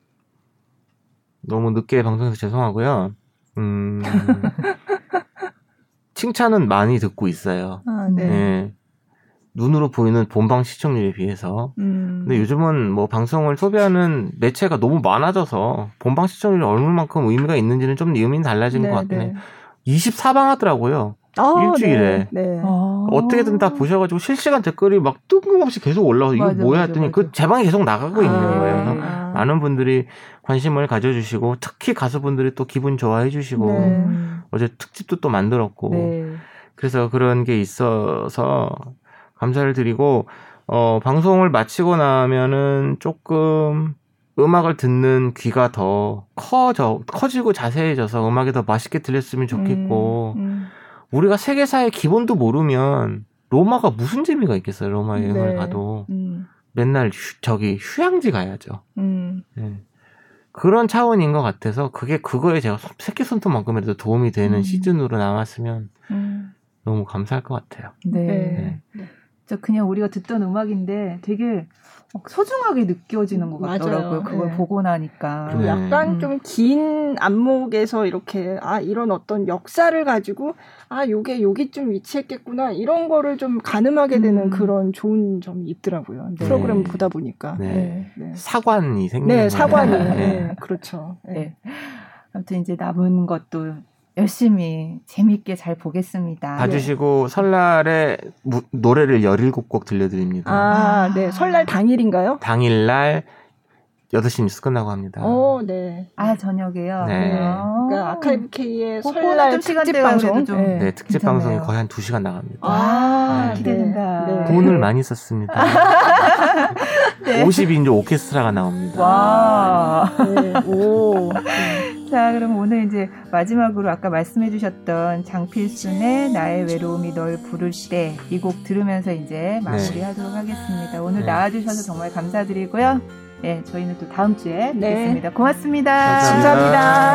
너무 늦게 방송해서 죄송하고요. 음, 칭찬은 많이 듣고 있어요. 아, 네. 예. 눈으로 보이는 본방 시청률에 비해서. 음. 근데 요즘은 뭐 방송을 소비하는 매체가 너무 많아져서 본방 시청률이 얼마만큼 의미가 있는지는 좀 의미는 달라진 것 같긴 해요. 24방 하더라고요. 아, 일주일에. 네. 네. 어. 어떻게든 다 보셔가지고 실시간 댓글이 막 뜬금없이 계속 올라와서 이거 맞아, 뭐야 맞아, 했더니 맞아. 그제 방에 계속 나가고 있는 아. 거예요. 그래서 아. 많은 분들이 관심을 가져주시고 특히 가수분들이 또 기분 좋아해 주시고 네. 음. 어제 특집도 또 만들었고 네. 그래서 그런 게 있어서 감사를 드리고 어 방송을 마치고 나면은 조금 음악을 듣는 귀가 더 커져 커지고 자세해져서 음악이 더 맛있게 들렸으면 좋겠고 음. 우리가 세계사의 기본도 모르면 로마가 무슨 재미가 있겠어요 로마 여행을 네. 가도 음. 맨날 휴- 저기 휴양지 가야죠 음. 예. 그런 차원인 것 같아서 그게 그거에 제가 손- 새끼 손톱만큼이라도 도움이 되는 음. 시즌으로 나왔으면 음. 너무 감사할 것 같아요 네. 네. 진짜 그냥 우리가 듣던 음악인데 되게 막 소중하게 느껴지는 것 맞아요. 같더라고요. 그걸 네. 보고 나니까. 네. 약간 음. 좀긴 안목에서 이렇게 아 이런 어떤 역사를 가지고 아 요게 여기 좀 위치했겠구나 이런 거를 좀 가늠하게 되는 음. 그런 좋은 점이 있더라고요 네. 프로그램 보다 보니까 네. 네, 네. 사관이 생기는 네, 사관이. 네. 네. 그렇죠 네. 네. 아무튼 이제 남은 것도 열심히 재밌게 잘 보겠습니다. 봐주시고 설날에 무- 노래를 17곡 들려드립니다. 아, 아. 네 설날 당일인가요? 당일날 8시 뉴스 끝나고 합니다. 어, 네. 아 저녁에요. 네. 아. 그러니까 아카이브 K의 그거는 설날 좀 특집 방송. 좀- 네. 네, 특집 괜찮네요. 방송이 거의 한 2시간 나갑니다. 아, 네. 기대된다. 네. 돈을 많이 썼습니다. 네. 50인조 오케스트라가 나옵니다. 와. 네. 오. 자, 그럼 오늘 이제 마지막으로 아까 말씀해 주셨던 장필순의 나의 외로움이 널 부를 때 이 곡 들으면서 이제 마무리하도록 하겠습니다. 오늘 네. 나와주셔서 정말 감사드리고요. 예, 저희는 또 다음 주에 네. 뵙겠습니다. 고맙습니다. 감사합니다.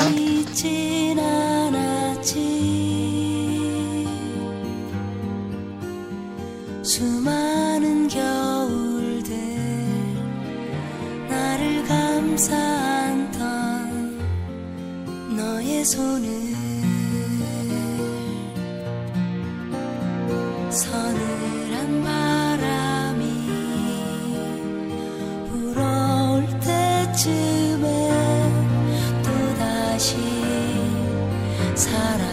수많은 겨울들 나를 감싸 안던 너의 손을 서늘한 바람이 불어올 때쯤에 또다시 살아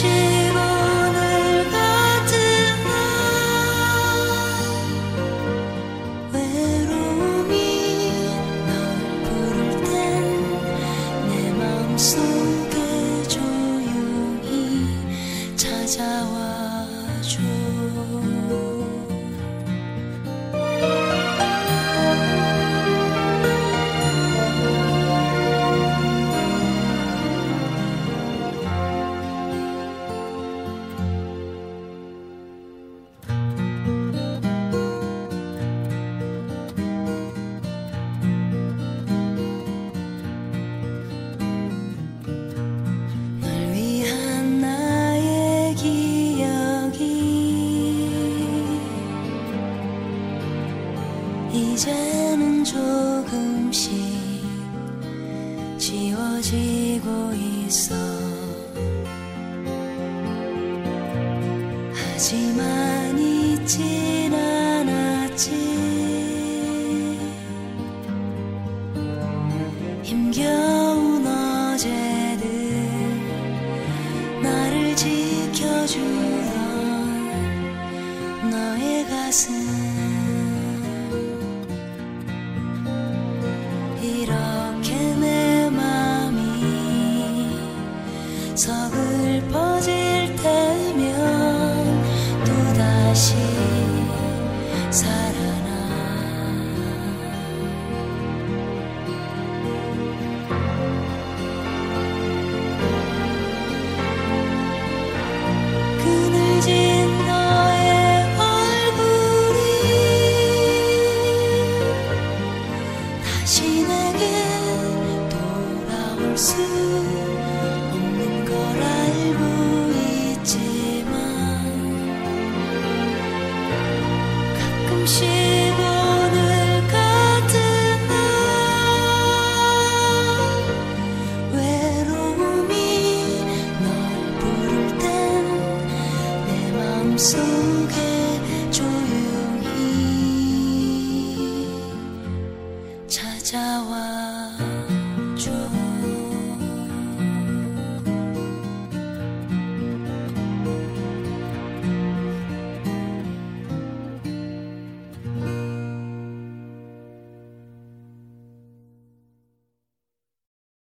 가